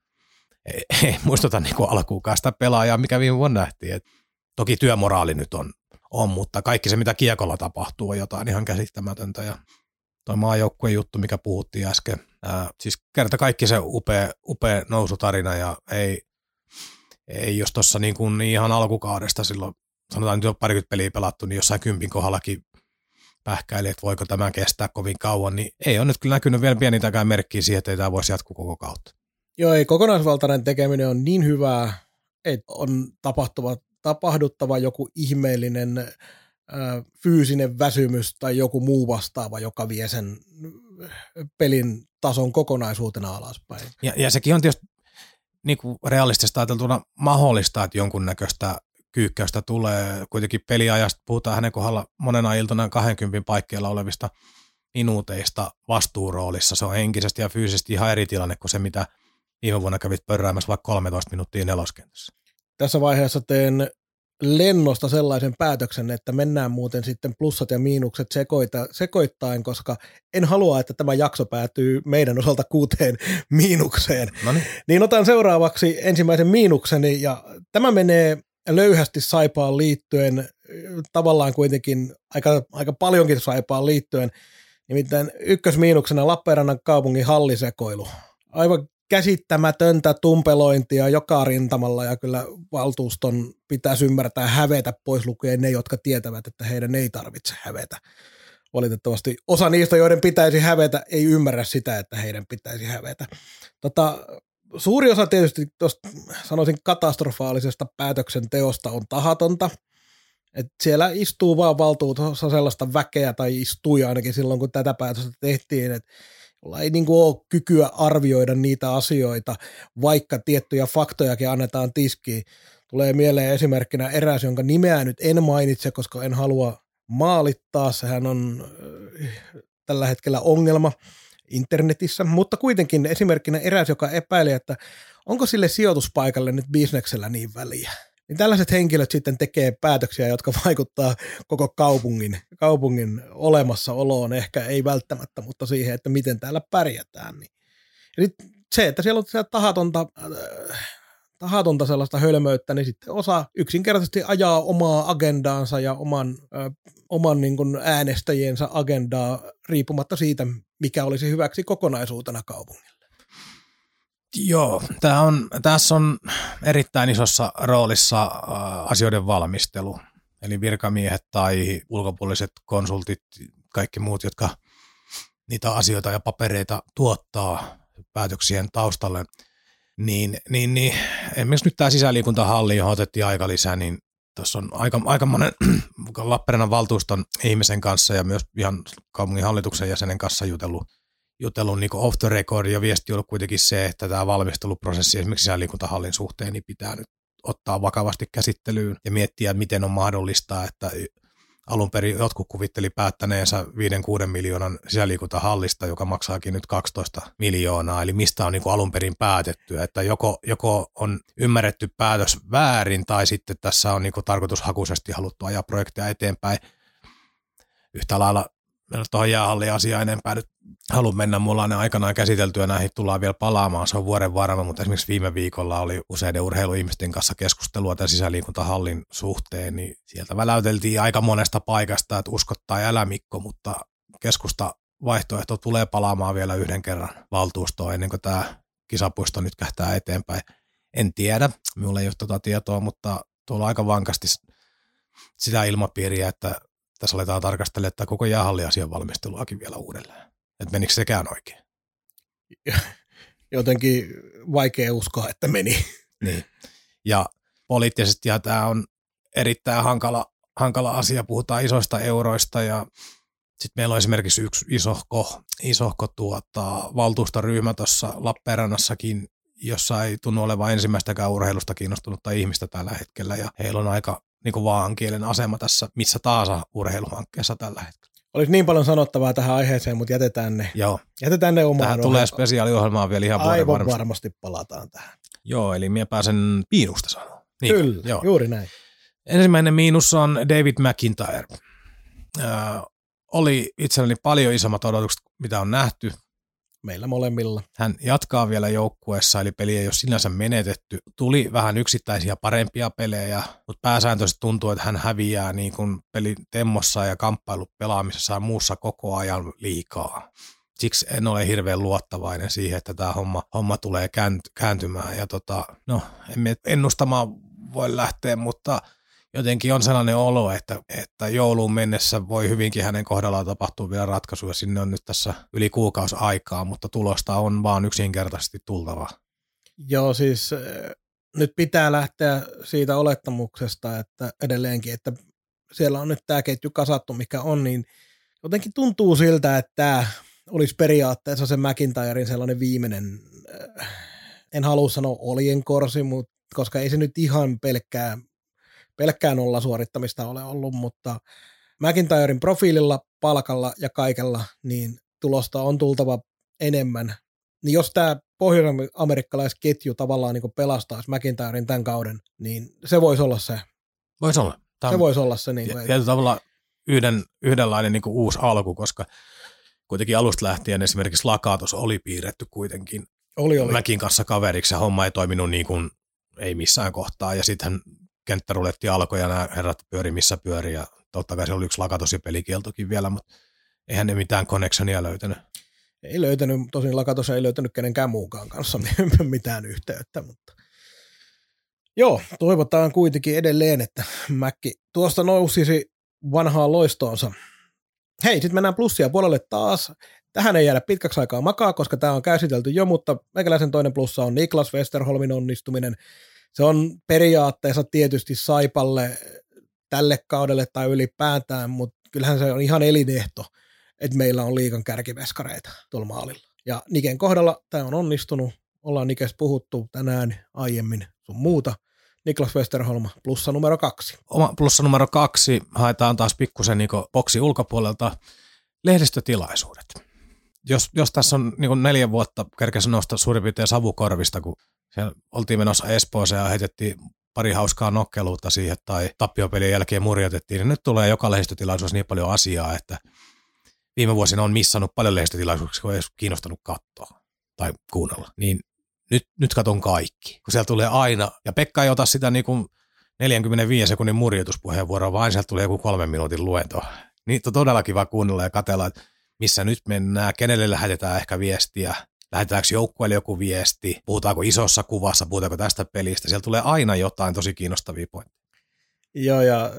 ei, ei muistuta niin alkuukaan sitä pelaajaa, mikä viime vuonna nähtiin. Et toki työmoraali nyt on on, mutta kaikki se, mitä kiekolla tapahtuu, on jotain ihan käsittämätöntä. Ja toi maajoukkueen juttu, mikä puhuttiin äsken, ää, siis kerta kaikki se upea, upea nousutarina ja ei, ei jos tuossa niin kuin ihan alkukaudesta silloin, sanotaan nyt jo parikymmentä peliä pelattu, niin jossain kympin kohdallakin pähkäili, että voiko tämä kestää kovin kauan, niin ei ole nyt kyllä näkynyt vielä pienintäkään merkkiä siihen, että ei tämä voisi jatkuu koko kautta. Joo, ei kokonaisvaltainen tekeminen on niin hyvää, että on tapahtuvat tapahduttava joku ihmeellinen fyysinen väsymys tai joku muu vastaava, joka vie sen pelin tason kokonaisuutena alaspäin. Ja, ja sekin on tietysti niin kuin realistisesti ajateltuna mahdollista, että jonkunnäköistä kyykkäystä tulee. Kuitenkin peliajasta puhutaan hänen kohdalla monena iltana 20 paikkeilla olevista minuuteista vastuuroolissa. Se on henkisesti ja fyysisesti ihan eri tilanne kuin se, mitä viime vuonna kävit pörräämässä vaikka 13 minuuttia neloskentässä tässä vaiheessa teen lennosta sellaisen päätöksen, että mennään muuten sitten plussat ja miinukset sekoita, sekoittain, koska en halua, että tämä jakso päätyy meidän osalta kuuteen (laughs) miinukseen. Noniin. Niin otan seuraavaksi ensimmäisen miinukseni ja tämä menee löyhästi Saipaan liittyen, tavallaan kuitenkin aika, aika paljonkin Saipaan liittyen, nimittäin ykkösmiinuksena Lappeenrannan kaupungin hallisekoilu. Aivan käsittämätöntä tumpelointia joka rintamalla ja kyllä valtuuston pitäisi ymmärtää hävetä pois lukien ne, jotka tietävät, että heidän ei tarvitse hävetä. Valitettavasti osa niistä, joiden pitäisi hävetä, ei ymmärrä sitä, että heidän pitäisi hävetä. Tota, suuri osa tietysti tuosta sanoisin katastrofaalisesta päätöksenteosta on tahatonta. Et siellä istuu vaan valtuutossa sellaista väkeä tai istui ainakin silloin, kun tätä päätöstä tehtiin, että jolla ei niin ole kykyä arvioida niitä asioita, vaikka tiettyjä faktojakin annetaan tiskiin. Tulee mieleen esimerkkinä eräs, jonka nimeä nyt en mainitse, koska en halua maalittaa. Sehän on äh, tällä hetkellä ongelma internetissä, mutta kuitenkin esimerkkinä eräs, joka epäili, että onko sille sijoituspaikalle nyt bisneksellä niin väliä. Niin tällaiset henkilöt sitten tekee päätöksiä, jotka vaikuttaa koko kaupungin, kaupungin olemassaoloon, ehkä ei välttämättä, mutta siihen, että miten täällä pärjätään. Niin. Ja sit se, että siellä on siellä tahatonta, äh, tahatonta sellaista hölmöyttä, niin sitten osa yksinkertaisesti ajaa omaa agendaansa ja oman, äh, oman niin kuin äänestäjiensä agendaa riippumatta siitä, mikä olisi hyväksi kokonaisuutena kaupungille. Joo, tämä on, tässä on erittäin isossa roolissa äh, asioiden valmistelu. Eli virkamiehet tai ulkopuoliset konsultit, kaikki muut, jotka niitä asioita ja papereita tuottaa päätöksien taustalle, niin, niin, niin. Esimerkiksi nyt tämä sisäliikuntahalli, johon otettiin aika lisää, niin tuossa on aika, aika monen (clears throat) Lappeenrannan valtuuston ihmisen kanssa ja myös ihan kaupungin hallituksen jäsenen kanssa jutellut jutellut niin off the record ja viesti on ollut kuitenkin se, että tämä valmisteluprosessi esimerkiksi sisäliikuntahallin suhteen niin pitää nyt ottaa vakavasti käsittelyyn ja miettiä, miten on mahdollista, että alun perin jotkut kuvitteli päättäneensä 5-6 miljoonan sisäliikuntahallista, joka maksaakin nyt 12 miljoonaa, eli mistä on niin kuin alun perin päätetty, että joko, joko on ymmärretty päätös väärin tai sitten tässä on niin kuin tarkoitushakuisesti haluttu ajaa projekteja eteenpäin. Yhtä lailla mennä tuohon jäähalliasiaan enempää nyt halua mennä. Mulla on aikanaan käsitelty ja näihin tullaan vielä palaamaan. Se on vuoden varma, mutta esimerkiksi viime viikolla oli useiden urheiluihmisten kanssa keskustelua tämän sisäliikuntahallin suhteen, niin sieltä väläyteltiin aika monesta paikasta, että uskottaa ja älä Mikko, mutta keskusta vaihtoehto tulee palaamaan vielä yhden kerran valtuustoon ennen kuin tämä kisapuisto nyt kähtää eteenpäin. En tiedä, minulla ei ole tuota tietoa, mutta tuolla aika vankasti sitä ilmapiiriä, että tässä aletaan tarkastella että koko jäähalliasian valmisteluakin vielä uudelleen. Että menikö sekään oikein? (laughs) Jotenkin vaikea uskoa, että meni. (laughs) Niin. Ja poliittisesti ja tämä on erittäin hankala, hankala asia. Puhutaan isoista euroista ja sitten meillä on esimerkiksi yksi isohko, isohko tuota, valtuustoryhmä tuossa Lappeenrannassakin, jossa ei tunnu olevan ensimmäistäkään urheilusta kiinnostunutta ihmistä tällä hetkellä. Ja heillä on aika niin kuin vaankielen asema tässä missä tahansa urheiluhankkeessa tällä hetkellä. Olisi niin paljon sanottavaa tähän aiheeseen, mutta jätetään ne, Joo. jätetään ne omaan Tähän tulee spesiaaliohjelmaa vielä ihan Aivan varmasti. varmasti palataan tähän. Joo, eli minä pääsen piinusta sanoa. Niin, Kyllä, joo. juuri näin. Ensimmäinen miinus on David McIntyre. Ö, oli itselleni paljon isommat odotukset, mitä on nähty. Meillä molemmilla. Hän jatkaa vielä joukkueessa, eli peli ei ole sinänsä menetetty. Tuli vähän yksittäisiä parempia pelejä, mutta pääsääntöisesti tuntuu, että hän häviää niin kuin pelin temmossa ja kamppailupelaamisessa ja muussa koko ajan liikaa. Siksi en ole hirveän luottavainen siihen, että tämä homma, homma tulee käänty- kääntymään. Ja tota, no, emme ennustamaan voi lähteä, mutta jotenkin on sellainen olo, että, että jouluun mennessä voi hyvinkin hänen kohdallaan tapahtua vielä ratkaisuja. Sinne on nyt tässä yli kuukausi aikaa, mutta tulosta on vaan yksinkertaisesti tultava. Joo, siis äh, nyt pitää lähteä siitä olettamuksesta, että edelleenkin, että siellä on nyt tämä ketju kasattu, mikä on, niin jotenkin tuntuu siltä, että tämä olisi periaatteessa se McIntyren sellainen viimeinen, äh, en halua sanoa oljenkorsi, mutta koska ei se nyt ihan pelkkää, pelkkää nolla suorittamista ole ollut, mutta McIntyren profiililla, palkalla ja kaikella, niin tulosta on tultava enemmän. Niin jos tämä pohjois-amerikkalaisketju tavallaan niin pelastaisi McIntyren tämän kauden, niin se voisi olla se. Voisi olla. Tämä Se voisi olla se. Niin kuin, tietyllä tavalla yhden, yhdenlainen niin kuin uusi alku, koska kuitenkin alusta lähtien esimerkiksi Lakatos oli piirretty kuitenkin oli, oli. Mäkin kanssa kaveriksi ja homma ei toiminut niin kuin ei missään kohtaa. Ja sitten kenttäruletti alkoi ja nämä herrat pyöri missä pyöri ja totta kai se oli yksi lakatos ja pelikieltokin vielä, mutta eihän ne mitään connectionia löytänyt. Ei löytänyt, tosin Lakatos ei löytänyt kenenkään muukaan kanssa (laughs) mitään yhteyttä, mutta joo, toivotaan kuitenkin edelleen, että Mäkki tuosta nousisi vanhaan loistoonsa. Hei, sitten mennään plussia puolelle taas. Tähän ei jäädä pitkäksi aikaa makaa, koska tämä on käsitelty jo, mutta meikäläisen toinen plussa on Niklas Westerholmin onnistuminen. Se on periaatteessa tietysti Saipalle tälle kaudelle tai ylipäätään, mutta kyllähän se on ihan elinehto, että meillä on liikan kärkiveskareita tuolla maalilla. Ja Niken kohdalla tämä on onnistunut. Ollaan Nikes puhuttu tänään aiemmin sun muuta. Niklas Westerholm plussa numero kaksi. Oma plussa numero kaksi haetaan taas pikkusen niin boksi ulkopuolelta lehdistötilaisuudet. Jos, jos tässä on niin neljä vuotta kerkesi nousta suurin piirtein savukorvista, kun siellä oltiin menossa Espooseen ja heitettiin pari hauskaa nokkeluutta siihen tai tappiopelien jälkeen murjotettiin, niin nyt tulee joka lehdistötilaisuus niin paljon asiaa, että viime vuosina on missannut paljon lehdistötilaisuuksia, kun ei edes kiinnostanut katsoa tai kuunnella. Niin nyt, nyt katon kaikki, kun siellä tulee aina, ja Pekka ei ota sitä niin kuin 45 sekunnin murjoituspuheenvuoroa, vaan sieltä tulee joku kolmen minuutin luento. Niitä on todella kiva kuunnella ja katella, että missä nyt mennään, kenelle lähetetään ehkä viestiä, lähetetäänkö joukkueelle joku viesti, puhutaanko isossa kuvassa, puhutaanko tästä pelistä. Siellä tulee aina jotain tosi kiinnostavia pointteja. Joo, ja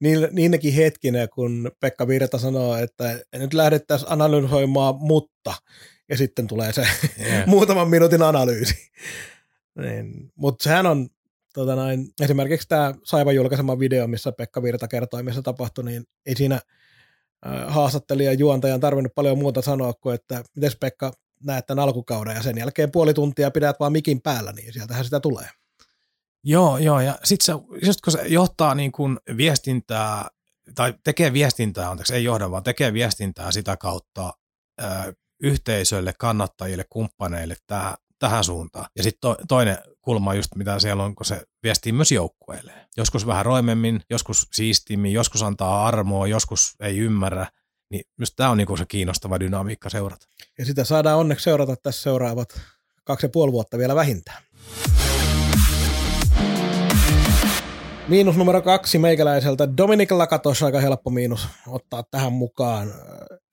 (laughs) niinäkin hetkinä, kun Pekka Virta sanoo, että nyt lähdettäisiin analysoimaan, mutta, ja sitten tulee se yeah. (laughs) muutaman minuutin analyysi. niin, mutta sehän on tota noin, esimerkiksi tämä Saiva julkaisema video, missä Pekka Virta kertoi, missä tapahtui, niin ei siinä haastattelija juontajan tarvinnut paljon muuta sanoa kuin, että miten Pekka näet tämän alkukauden ja sen jälkeen puoli tuntia pidät vaan mikin päällä, niin sieltähän sitä tulee. Joo, joo, ja sitten se, just kun se johtaa niin kuin viestintää, tai tekee viestintää, anteeksi, ei johda, vaan tekee viestintää sitä kautta ö, yhteisöille, kannattajille, kumppaneille tähän, tähän suuntaan. Ja sitten to, toinen kulma just mitä siellä on, kun se viestii myös joukkueelle. Joskus vähän roimemmin, joskus siistimmin, joskus antaa armoa, joskus ei ymmärrä. Niin myös tämä on niinku se kiinnostava dynamiikka seurata. Ja sitä saadaan onneksi seurata tässä seuraavat kaksi ja puoli vuotta vielä vähintään. Miinus numero kaksi meikäläiseltä. Dominik Lakatos aika helppo miinus ottaa tähän mukaan.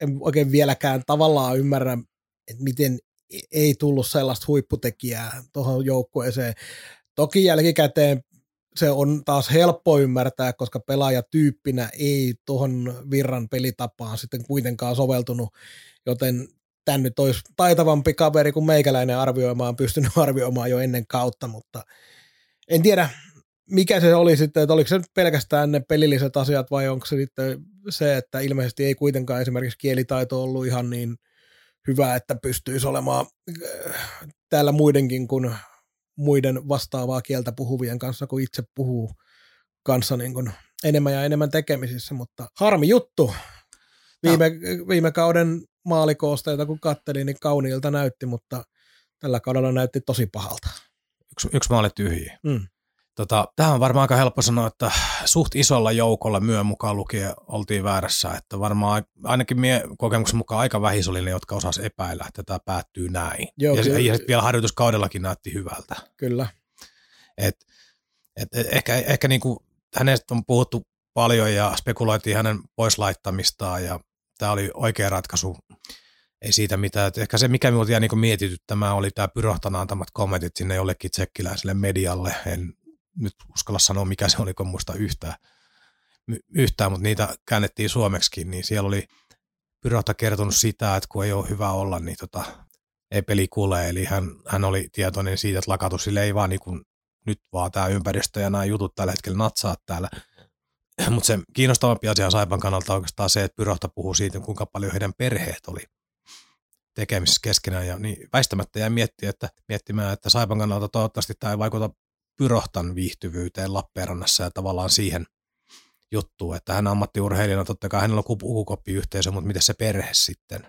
En oikein vieläkään tavallaan ymmärrä, että miten ei tullut sellaista huipputekijää tuohon joukkueeseen. Toki jälkikäteen se on taas helppo ymmärtää, koska pelaajatyyppinä ei tuohon virran pelitapaan sitten kuitenkaan soveltunut, joten tämän nyt olisi taitavampi kaveri kuin meikäläinen arvioimaan, pystynyt (laughs) arvioimaan jo ennen kautta, mutta en tiedä, mikä se oli sitten, että oliko se nyt pelkästään ne pelilliset asiat vai onko se sitten se, että ilmeisesti ei kuitenkaan esimerkiksi kielitaito ollut ihan niin hyvä, että pystyisi olemaan äh, täällä muidenkin kuin muiden vastaavaa kieltä puhuvien kanssa, kun itse puhuu kanssa niin kuin enemmän ja enemmän tekemisissä, mutta harmi juttu. Viime, no. viime kauden maalikoosteita kun kattelin, niin kauniilta näytti, mutta tällä kaudella näytti tosi pahalta. Yksi, yksi maali tyhjiä. Mm. Tota, tähän on varmaan aika helppo sanoa, että suht isolla joukolla myö mukaan lukien oltiin väärässä, että varmaan ainakin mie kokemuksen mukaan aika vähis oli ne, jotka osas epäillä, että tämä päättyy näin. Joo, ja, ja vielä harjoituskaudellakin näytti hyvältä. Kyllä. Et, et, et ehkä ehkä niin kuin, hänestä on puhuttu paljon ja spekuloitiin hänen poislaittamistaan ja tämä oli oikea ratkaisu. Ei siitä mitään. Et ehkä se, mikä minua jäi niin mietityttämään, oli tämä Pyrohtan antamat kommentit sinne jollekin tsekkiläiselle medialle. En nyt uskalla sanoa mikä se oli, kun muista yhtään, yhtään, mutta niitä käännettiin suomeksikin, niin siellä oli Pyrota kertonut sitä, että kun ei ole hyvä olla, niin tota, ei peli kuule, eli hän, hän oli tietoinen siitä, että lakatus sille ei vaan niin kuin, nyt vaan tämä ympäristö ja nämä jutut tällä hetkellä natsaa täällä. (clears throat) Mutta se kiinnostavampi asia Saipan kannalta on oikeastaan se, että Pyrohta puhuu siitä, kuinka paljon heidän perheet oli tekemisissä keskenään. Ja niin väistämättä jäi miettiä, että, miettimään, että Saipan kannalta toivottavasti tämä ei vaikuta Pyrohtan viihtyvyyteen Lappeenrannassa ja tavallaan siihen juttuun, että hän ammattiurheilijana, totta kai hänellä on pukukoppiyhteisö, mutta miten se perhe sitten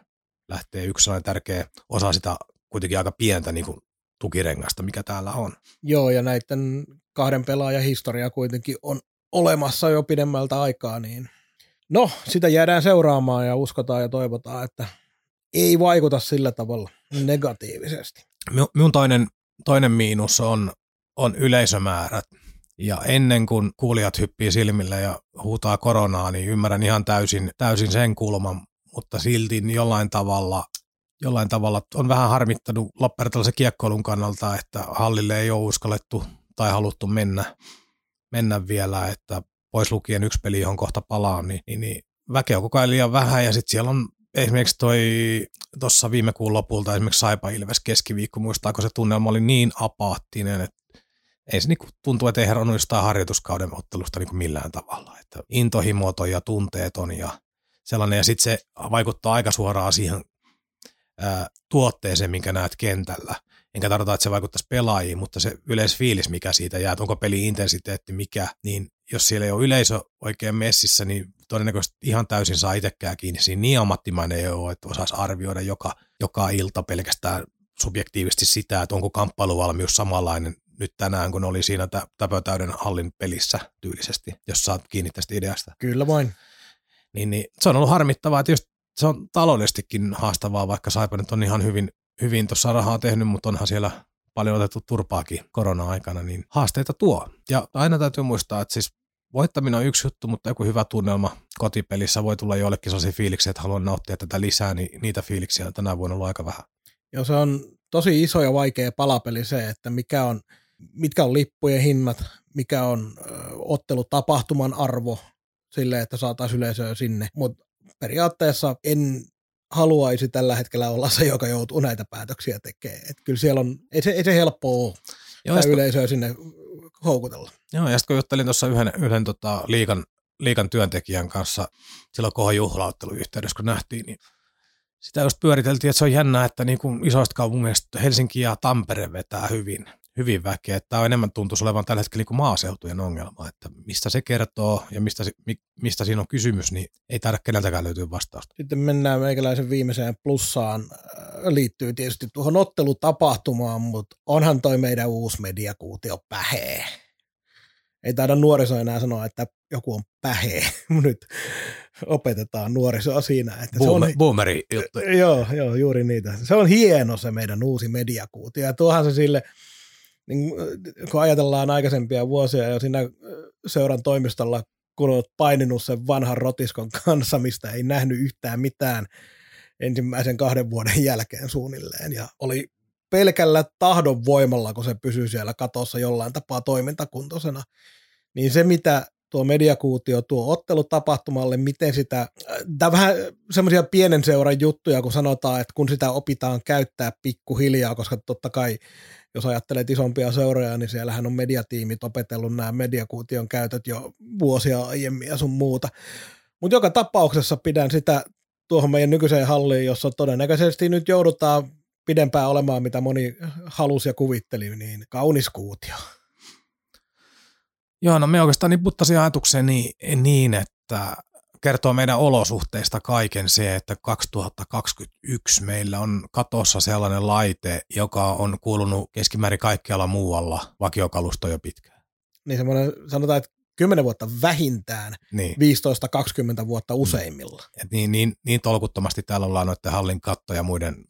lähtee yksi sellainen tärkeä osa sitä kuitenkin aika pientä niin kuin tukirengasta, mikä täällä on. Joo, ja näiden kahden pelaajan historia kuitenkin on olemassa jo pidemmältä aikaa, niin no, sitä jäädään seuraamaan ja uskotaan ja toivotaan, että ei vaikuta sillä tavalla negatiivisesti. Minun toinen, toinen miinus on on yleisömäärät. Ja ennen kuin kuulijat hyppii silmille ja huutaa koronaa, niin ymmärrän ihan täysin, täysin sen kulman, mutta silti jollain tavalla, jollain tavalla on vähän harmittanut Lappeenrantalaisen kiekkoilun kannalta, että hallille ei ole uskallettu tai haluttu mennä, mennä vielä, että pois lukien yksi peli, johon kohta palaa, niin, niin, niin väkeä on koko ajan liian vähän ja sitten siellä on esimerkiksi toi tuossa viime kuun lopulta esimerkiksi Saipa Ilves keskiviikko, muistaako se tunnelma oli niin apaattinen, että ei se niinku tuntuu, että ei heronnut jostain harjoituskauden ottelusta niinku millään tavalla. Että intohimoton ja tunteeton ja sellainen, ja sitten se vaikuttaa aika suoraan siihen ää, tuotteeseen, minkä näet kentällä. Enkä tarkoita, että se vaikuttaisi pelaajiin, mutta se yleisfiilis, mikä siitä jää, onko peli intensiteetti mikä, niin jos siellä ei ole yleisö oikein messissä, niin todennäköisesti ihan täysin saa itsekään kiinni. Siinä niin ammattimainen ei ole, että osaisi arvioida joka, joka ilta pelkästään subjektiivisesti sitä, että onko kamppailuvalmius samanlainen nyt tänään, kun oli siinä tä- Täpötäyden hallin pelissä tyylisesti, jos saat kiinni tästä ideasta. Kyllä vain. Niin, niin se on ollut harmittavaa, että just se on taloudellisestikin haastavaa, vaikka Saipa nyt on ihan hyvin, hyvin tuossa rahaa tehnyt, mutta onhan siellä paljon otettu turpaakin korona-aikana, niin haasteita tuo. Ja aina täytyy muistaa, että siis voittaminen on yksi juttu, mutta joku hyvä tunnelma kotipelissä voi tulla joillekin sellaisia fiiliksiä, että haluan nauttia tätä lisää, niin niitä fiiliksiä on tänä vuonna ollut aika vähän. Ja se on tosi iso ja vaikea palapeli se, että mikä on, mitkä on lippujen hinnat, mikä on ottelutapahtuman arvo sille, että saataisiin yleisöä sinne. Mutta periaatteessa en haluaisi tällä hetkellä olla se, joka joutuu näitä päätöksiä tekemään. Et kyllä siellä on, ei se, ei se helppoa ole Joo, sitä yleisöä sinne houkutella. Joo, ja sitten kun juttelin tuossa yhden, yhden tota, liikan, liikan työntekijän kanssa silloin kohan juhlauttelun yhteydessä, kun nähtiin, niin sitä just pyöriteltiin, että se on jännää, että niin kuin isoista kaupungeista Helsinki ja Tampere vetää hyvin, hyvin väkeä. Että tämä on enemmän tuntuisi olevan tällä hetkellä niin maaseutujen ongelma, että mistä se kertoo ja mistä, mistä siinä on kysymys, niin ei taida keneltäkään löytyä vastausta. Sitten mennään meikäläisen viimeiseen plussaan. Äh, liittyy tietysti tuohon ottelutapahtumaan, mutta onhan toi meidän uusi mediakuutio pähee. Ei taida nuoriso enää sanoa, että joku on pähee. (laughs) Nyt opetetaan nuorisoa siinä. Että Boomer, se on, boomeri juttu. Joo, joo, juuri niitä. Se on hieno se meidän uusi mediakuutio. Ja tuohan se sille, niin kun ajatellaan aikaisempia vuosia jo siinä seuran toimistolla, kun olet paininut sen vanhan rotiskon kanssa, mistä ei nähnyt yhtään mitään ensimmäisen kahden vuoden (laughs) jälkeen suunnilleen. Ja oli pelkällä tahdon voimalla, kun se pysyy siellä katossa jollain tapaa toimintakuntoisena, niin se, mitä tuo mediakuutio tuo ottelutapahtumalle, miten sitä, tämä on vähän semmoisia pienen seuran juttuja, kun sanotaan, että kun sitä opitaan käyttää pikkuhiljaa, koska totta kai jos ajattelet isompia seuroja, niin siellähän on mediatiimit opetellut nämä mediakuution käytöt jo vuosia aiemmin ja sun muuta. Mutta joka tapauksessa pidän sitä tuohon meidän nykyiseen halliin, jossa todennäköisesti nyt joudutaan pidempään olemaan, mitä moni halusi ja kuvitteli, niin kaunis kuutio. Joo, no me oikeastaan niputtaisiin ajatukseen niin, niin, että kertoo meidän olosuhteista kaiken se, että 2021 meillä on katossa sellainen laite, joka on kuulunut keskimäärin kaikkialla muualla vakiokalusto jo pitkään. Niin semmoinen, sanotaan, että 10 vuotta vähintään, Niin. 15-20 vuotta useimmilla. Et niin, niin, niin tolkuttomasti täällä ollaan noiden hallin katto ja muiden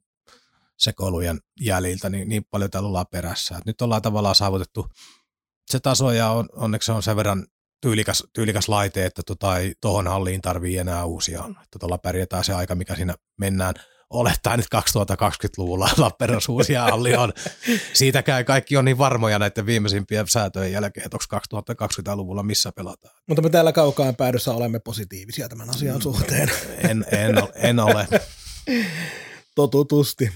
sekoilujen jäljiltä, niin, niin paljon täällä ollaan perässä. Et nyt ollaan tavallaan saavutettu se taso ja on, onneksi on sen verran tyylikäs, tyylikäs laite, että tota ei tuohon halliin tarvii enää uusia. Että tuolla pärjätään se aika, mikä siinä mennään. Olettaa nyt 2020-luvulla Lappeenrannassa uusia halli on. Siitäkään kaikki on niin varmoja näiden viimeisimpien säätöjen jälkeen, että onko 2020-luvulla missä pelataan. Mutta me täällä kaukaan päädyssä olemme positiivisia tämän asian suhteen. En, en, ole- en ole. (laughs) Totutusti.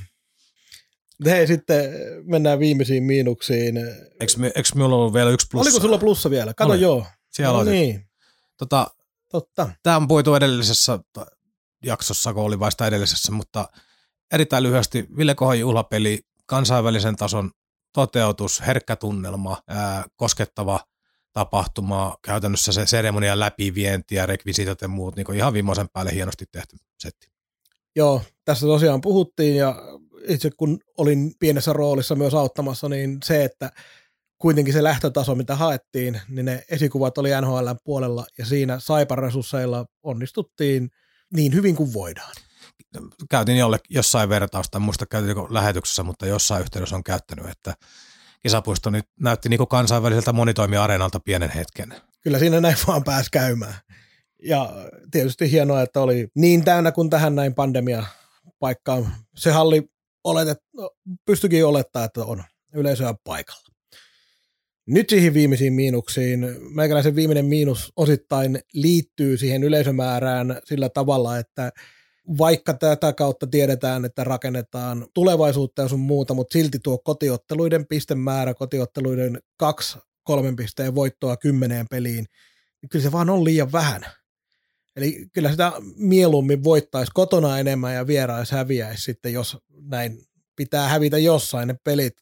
Hei, sitten mennään viimeisiin miinuksiin. Eikö, me- eikö minulla ollut vielä yksi plussa? Oliko sulla plussa vielä? Kato Oli. joo. Siellä no niin, Tota, totta. Tämä on puitu edellisessä jaksossa, kun oli vasta edellisessä, mutta erittäin lyhyesti Ville Kohan juhlapeli, kansainvälisen tason toteutus, herkkä tunnelma, ää, koskettava tapahtuma, käytännössä se seremonian läpivienti ja rekvisiitot ja muut, niin ihan viimeisen päälle hienosti tehty setti. Joo, tässä tosiaan puhuttiin ja itse kun olin pienessä roolissa myös auttamassa, niin se, että kuitenkin se lähtötaso, mitä haettiin, niin ne esikuvat oli NHL puolella ja siinä Saipan resursseilla onnistuttiin niin hyvin kuin voidaan. Käytin jolle, jossain vertausta, en muista käytinkö lähetyksessä, mutta jossain yhteydessä on käyttänyt, että kisapuisto nyt näytti niin kuin kansainväliseltä monitoimiareenalta pienen hetken. Kyllä siinä näin vaan pääsi käymään. Ja tietysti hienoa, että oli niin täynnä kuin tähän näin pandemia paikkaan. Se halli oletet, no, pystyikin olettaa, että on yleisöä paikalla. Nyt siihen viimeisiin miinuksiin. Meikäläisen viimeinen miinus osittain liittyy siihen yleisömäärään sillä tavalla, että vaikka tätä kautta tiedetään, että rakennetaan tulevaisuutta ja sun muuta, mutta silti tuo kotiotteluiden pistemäärä, kotiotteluiden kaksi kolmen pisteen voittoa kymmeneen peliin, niin kyllä se vaan on liian vähän. Eli kyllä sitä mieluummin voittaisi kotona enemmän ja vierais häviäisi sitten, jos näin pitää hävitä jossain ne pelit.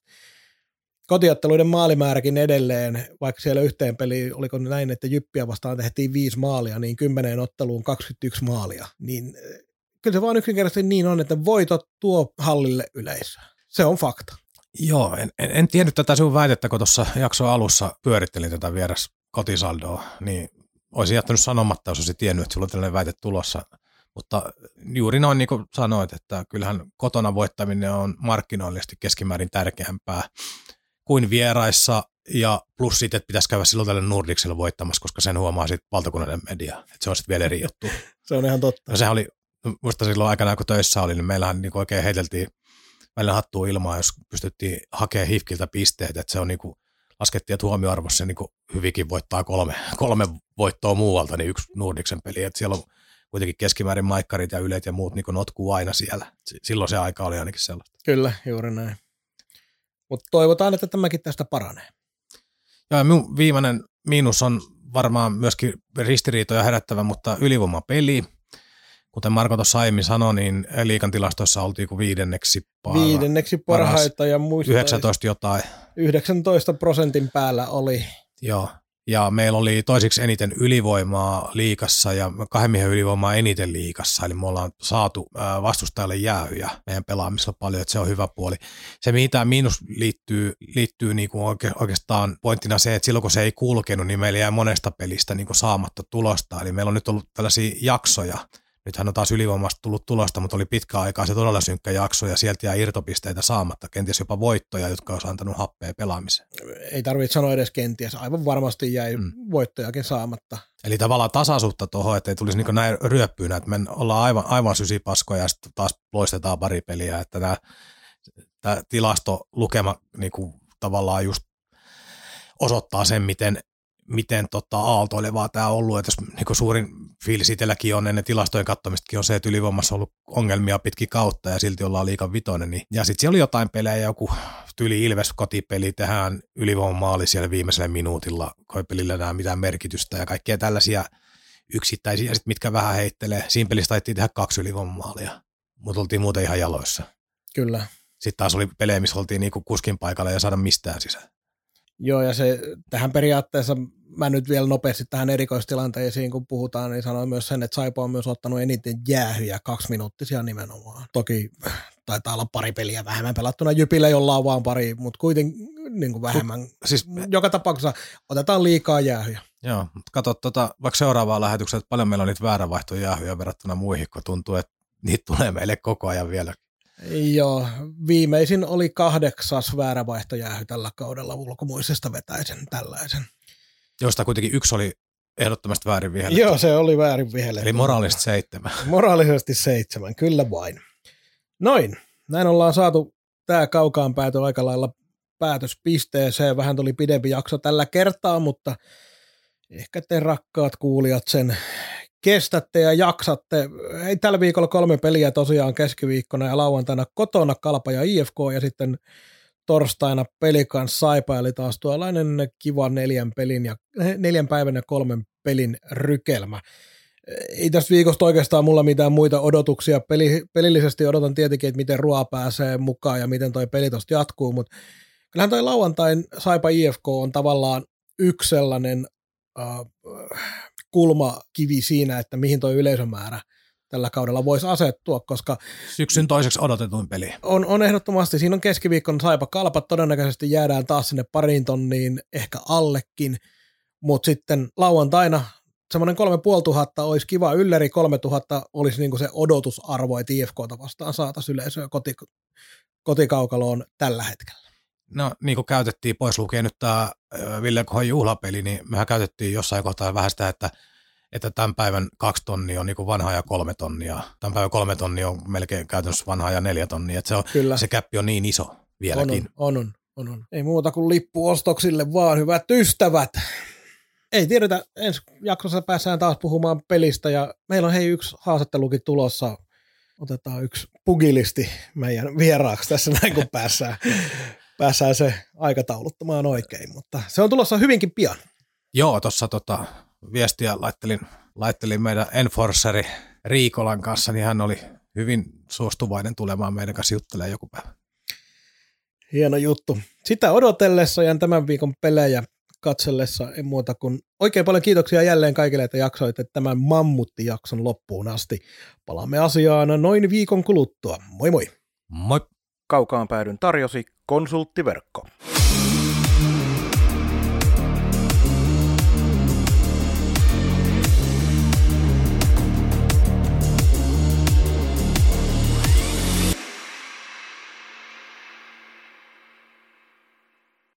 Kotiotteluiden maalimääräkin edelleen, vaikka siellä yhteen peliin, oliko näin, että Jyppiä vastaan tehtiin viisi maalia, niin kymmeneen otteluun 21 maalia, niin eh, kyllä se vaan yksinkertaisesti niin on, että voitot tuo hallille yleisöä. Se on fakta. Joo, en, en, en tiennyt tätä sinun väitettä, kun tuossa jakson alussa pyörittelin tätä vieras kotisaldoa, niin olisin jättänyt sanomatta, jos olisin tiennyt, että sulla on tällainen väite tulossa. Mutta juuri noin niin kuin sanoit, että kyllähän kotona voittaminen on markkinoillisesti keskimäärin tärkeämpää kuin vieraissa, ja plus siitä, että pitäisi käydä silloin tälle Nordicsella voittamassa, koska sen huomaa sitten valtakunnallinen media. Että se on sitten vielä eri juttu. (laughs) Se on ihan totta. No sehän oli, muista silloin aikana kun töissä oli, niin meillähän niin oikein heiteltiin välillä hattua ilmaa, jos pystyttiin hakemaan hifkiltä pisteet, että se on niin kuin, laskettiin, että huomioarvossa niin kuin hyvinkin voittaa kolme, kolme voittoa muualta, niin yksi Nordiksen peli, että siellä on kuitenkin keskimäärin maikkarit ja ylet ja muut niin notkuu aina siellä. Silloin se aika oli ainakin sellaista. Kyllä, juuri näin. Mutta toivotaan, että tämäkin tästä paranee. Ja minun viimeinen miinus on varmaan myöskin ristiriitoja herättävä, mutta ylivoimapeli. Kuten Marko tuossa aiemmin sanoi, niin liikan tilastoissa oltiin kuin viidenneksi para, Viidenneksi parhaita ja muista 19 jotain. 19 prosentin päällä oli. Joo, ja meillä oli toisiksi eniten ylivoimaa liikassa ja kahden ylivoimaa eniten liikassa, eli me ollaan saatu vastustajalle jäähyjä. Meidän pelaamisella paljon, että se on hyvä puoli. Se, tämä miinus liittyy, liittyy niin kuin oike, oikeastaan pointtina se, että silloin kun se ei kulkenut, niin meillä jää monesta pelistä niin kuin saamatta tulosta, eli meillä on nyt ollut tällaisia jaksoja, Nythän on taas ylivoimasta tullut tulosta, mutta oli pitkä aikaa se todella synkkä jakso ja sieltä jää irtopisteitä saamatta, kenties jopa voittoja, jotka olisi antanut happea pelaamiseen. Ei tarvitse sanoa edes kenties, aivan varmasti jäi mm. voittojakin saamatta. Eli tavallaan tasaisuutta tuohon, että ei tulisi niin näin ryöppyynä, että me ollaan aivan, aivan sysipaskoja ja sitten taas loistetaan pari peliä, että tämä, tämä tilastolukema niin kuin tavallaan just osoittaa sen, miten miten tota, aaltoilevaa tämä on ollut. Että jos niin suurin fiilis itselläkin on ennen tilastojen katsomistakin on se, että ylivoimassa on ollut ongelmia pitkin kautta ja silti ollaan liikan vitoinen. Niin. Ja sitten siellä oli jotain pelejä, joku tyli Ilves kotipeli, tehdään ylivoimaali siellä viimeisellä minuutilla, koipelillä näe mitään merkitystä ja kaikkia tällaisia yksittäisiä, sit mitkä vähän heittelee. Siinä pelissä taittiin tehdä kaksi ylivoimaalia, mutta oltiin muuten ihan jaloissa. Kyllä. Sitten taas oli pelejä, missä oltiin niinku kuskin paikalla ja saada mistään sisään. Joo, ja se tähän periaatteessa, mä nyt vielä nopeasti tähän erikoistilanteisiin, kun puhutaan, niin sanoin myös sen, että Saipa on myös ottanut eniten jäähyjä, kaksi minuuttisia nimenomaan. Toki taitaa olla pari peliä vähemmän pelattuna Jypillä, jolla on vaan pari, mutta kuitenkin niin kuin vähemmän. Siis, joka tapauksessa otetaan liikaa jäähyjä. Joo, mutta katso tuota, vaikka seuraavaa lähetyksessä, että paljon meillä on niitä vääränvaihtoja jäähyjä verrattuna muihin, kun tuntuu, että niitä tulee meille koko ajan vielä. Joo, viimeisin oli kahdeksas väärävaihtojäähy tällä kaudella ulkomuisesta vetäisen tällaisen. Josta kuitenkin yksi oli ehdottomasti väärin vihelletty. Joo, se oli väärin vihelletty. Eli moraalisesti seitsemän. (laughs) Moraalisesti seitsemän, kyllä vain. Noin, näin ollaan saatu tämä kaukaan päätö aika lailla päätöspisteeseen. Vähän tuli pidempi jakso tällä kertaa, mutta ehkä te rakkaat kuulijat sen kestätte ja jaksatte. Ei tällä viikolla kolme peliä tosiaan keskiviikkona ja lauantaina kotona Kalpa ja IFK ja sitten torstaina peli kanssa Saipa, eli taas tuollainen kiva neljän, pelin ja, neljän päivän ja kolmen pelin rykelmä. Ei tästä viikosta oikeastaan mulla mitään muita odotuksia. Peli, pelillisesti odotan tietenkin, että miten Ruoa pääsee mukaan ja miten toi peli tosta jatkuu, mutta kyllähän toi lauantain Saipa IFK on tavallaan yksi sellainen uh, kulmakivi siinä, että mihin tuo yleisömäärä tällä kaudella voisi asettua, koska... Syksyn toiseksi odotetuin peli. On, on ehdottomasti. Siinä on keskiviikkon saipa kalpat. Todennäköisesti jäädään taas sinne pariin tonniin, ehkä allekin. Mutta sitten lauantaina semmoinen kolme puoli tuhatta olisi kiva. Ylleri kolme tuhatta olisi niinku se odotusarvo, että IFKta vastaan saataisiin yleisöä koti, kotikaukaloon tällä hetkellä. No niin kuin käytettiin pois lukee nyt tämä Ville Kohon juhlapeli, niin mehän käytettiin jossain kohtaa vähän sitä, että, että tämän päivän kaksi tonnia on niin kuin vanhaa ja kolme tonnia. Tämän päivän kolme tonnia on melkein käytännössä vanhaa ja neljä tonnia. Että se, on, Kyllä. se käppi on niin iso vieläkin. On on, on, on, on. Ei muuta kuin lippuostoksille vaan, hyvät ystävät. Ei tiedetä, ensi jaksossa päässään taas puhumaan pelistä ja meillä on hei yksi haastattelukin tulossa. Otetaan yksi pugilisti meidän vieraaksi tässä näin, kun päässään päässään se aikatauluttamaan oikein, mutta se on tulossa hyvinkin pian. Joo, tuossa tota, viestiä laittelin, laittelin meidän enforceri Riikolan kanssa, niin hän oli hyvin suostuvainen tulemaan meidän kanssa juttelemaan joku päivä. Hieno juttu. Sitä odotellessa ja tämän viikon pelejä katsellessa ei muuta kuin oikein paljon kiitoksia jälleen kaikille, että jaksoitte tämän mammuttijakson loppuun asti. Palaamme asiaan noin viikon kuluttua. Moi moi! Moi! Kaukaan päädyn tarjosi konsulttiverkko.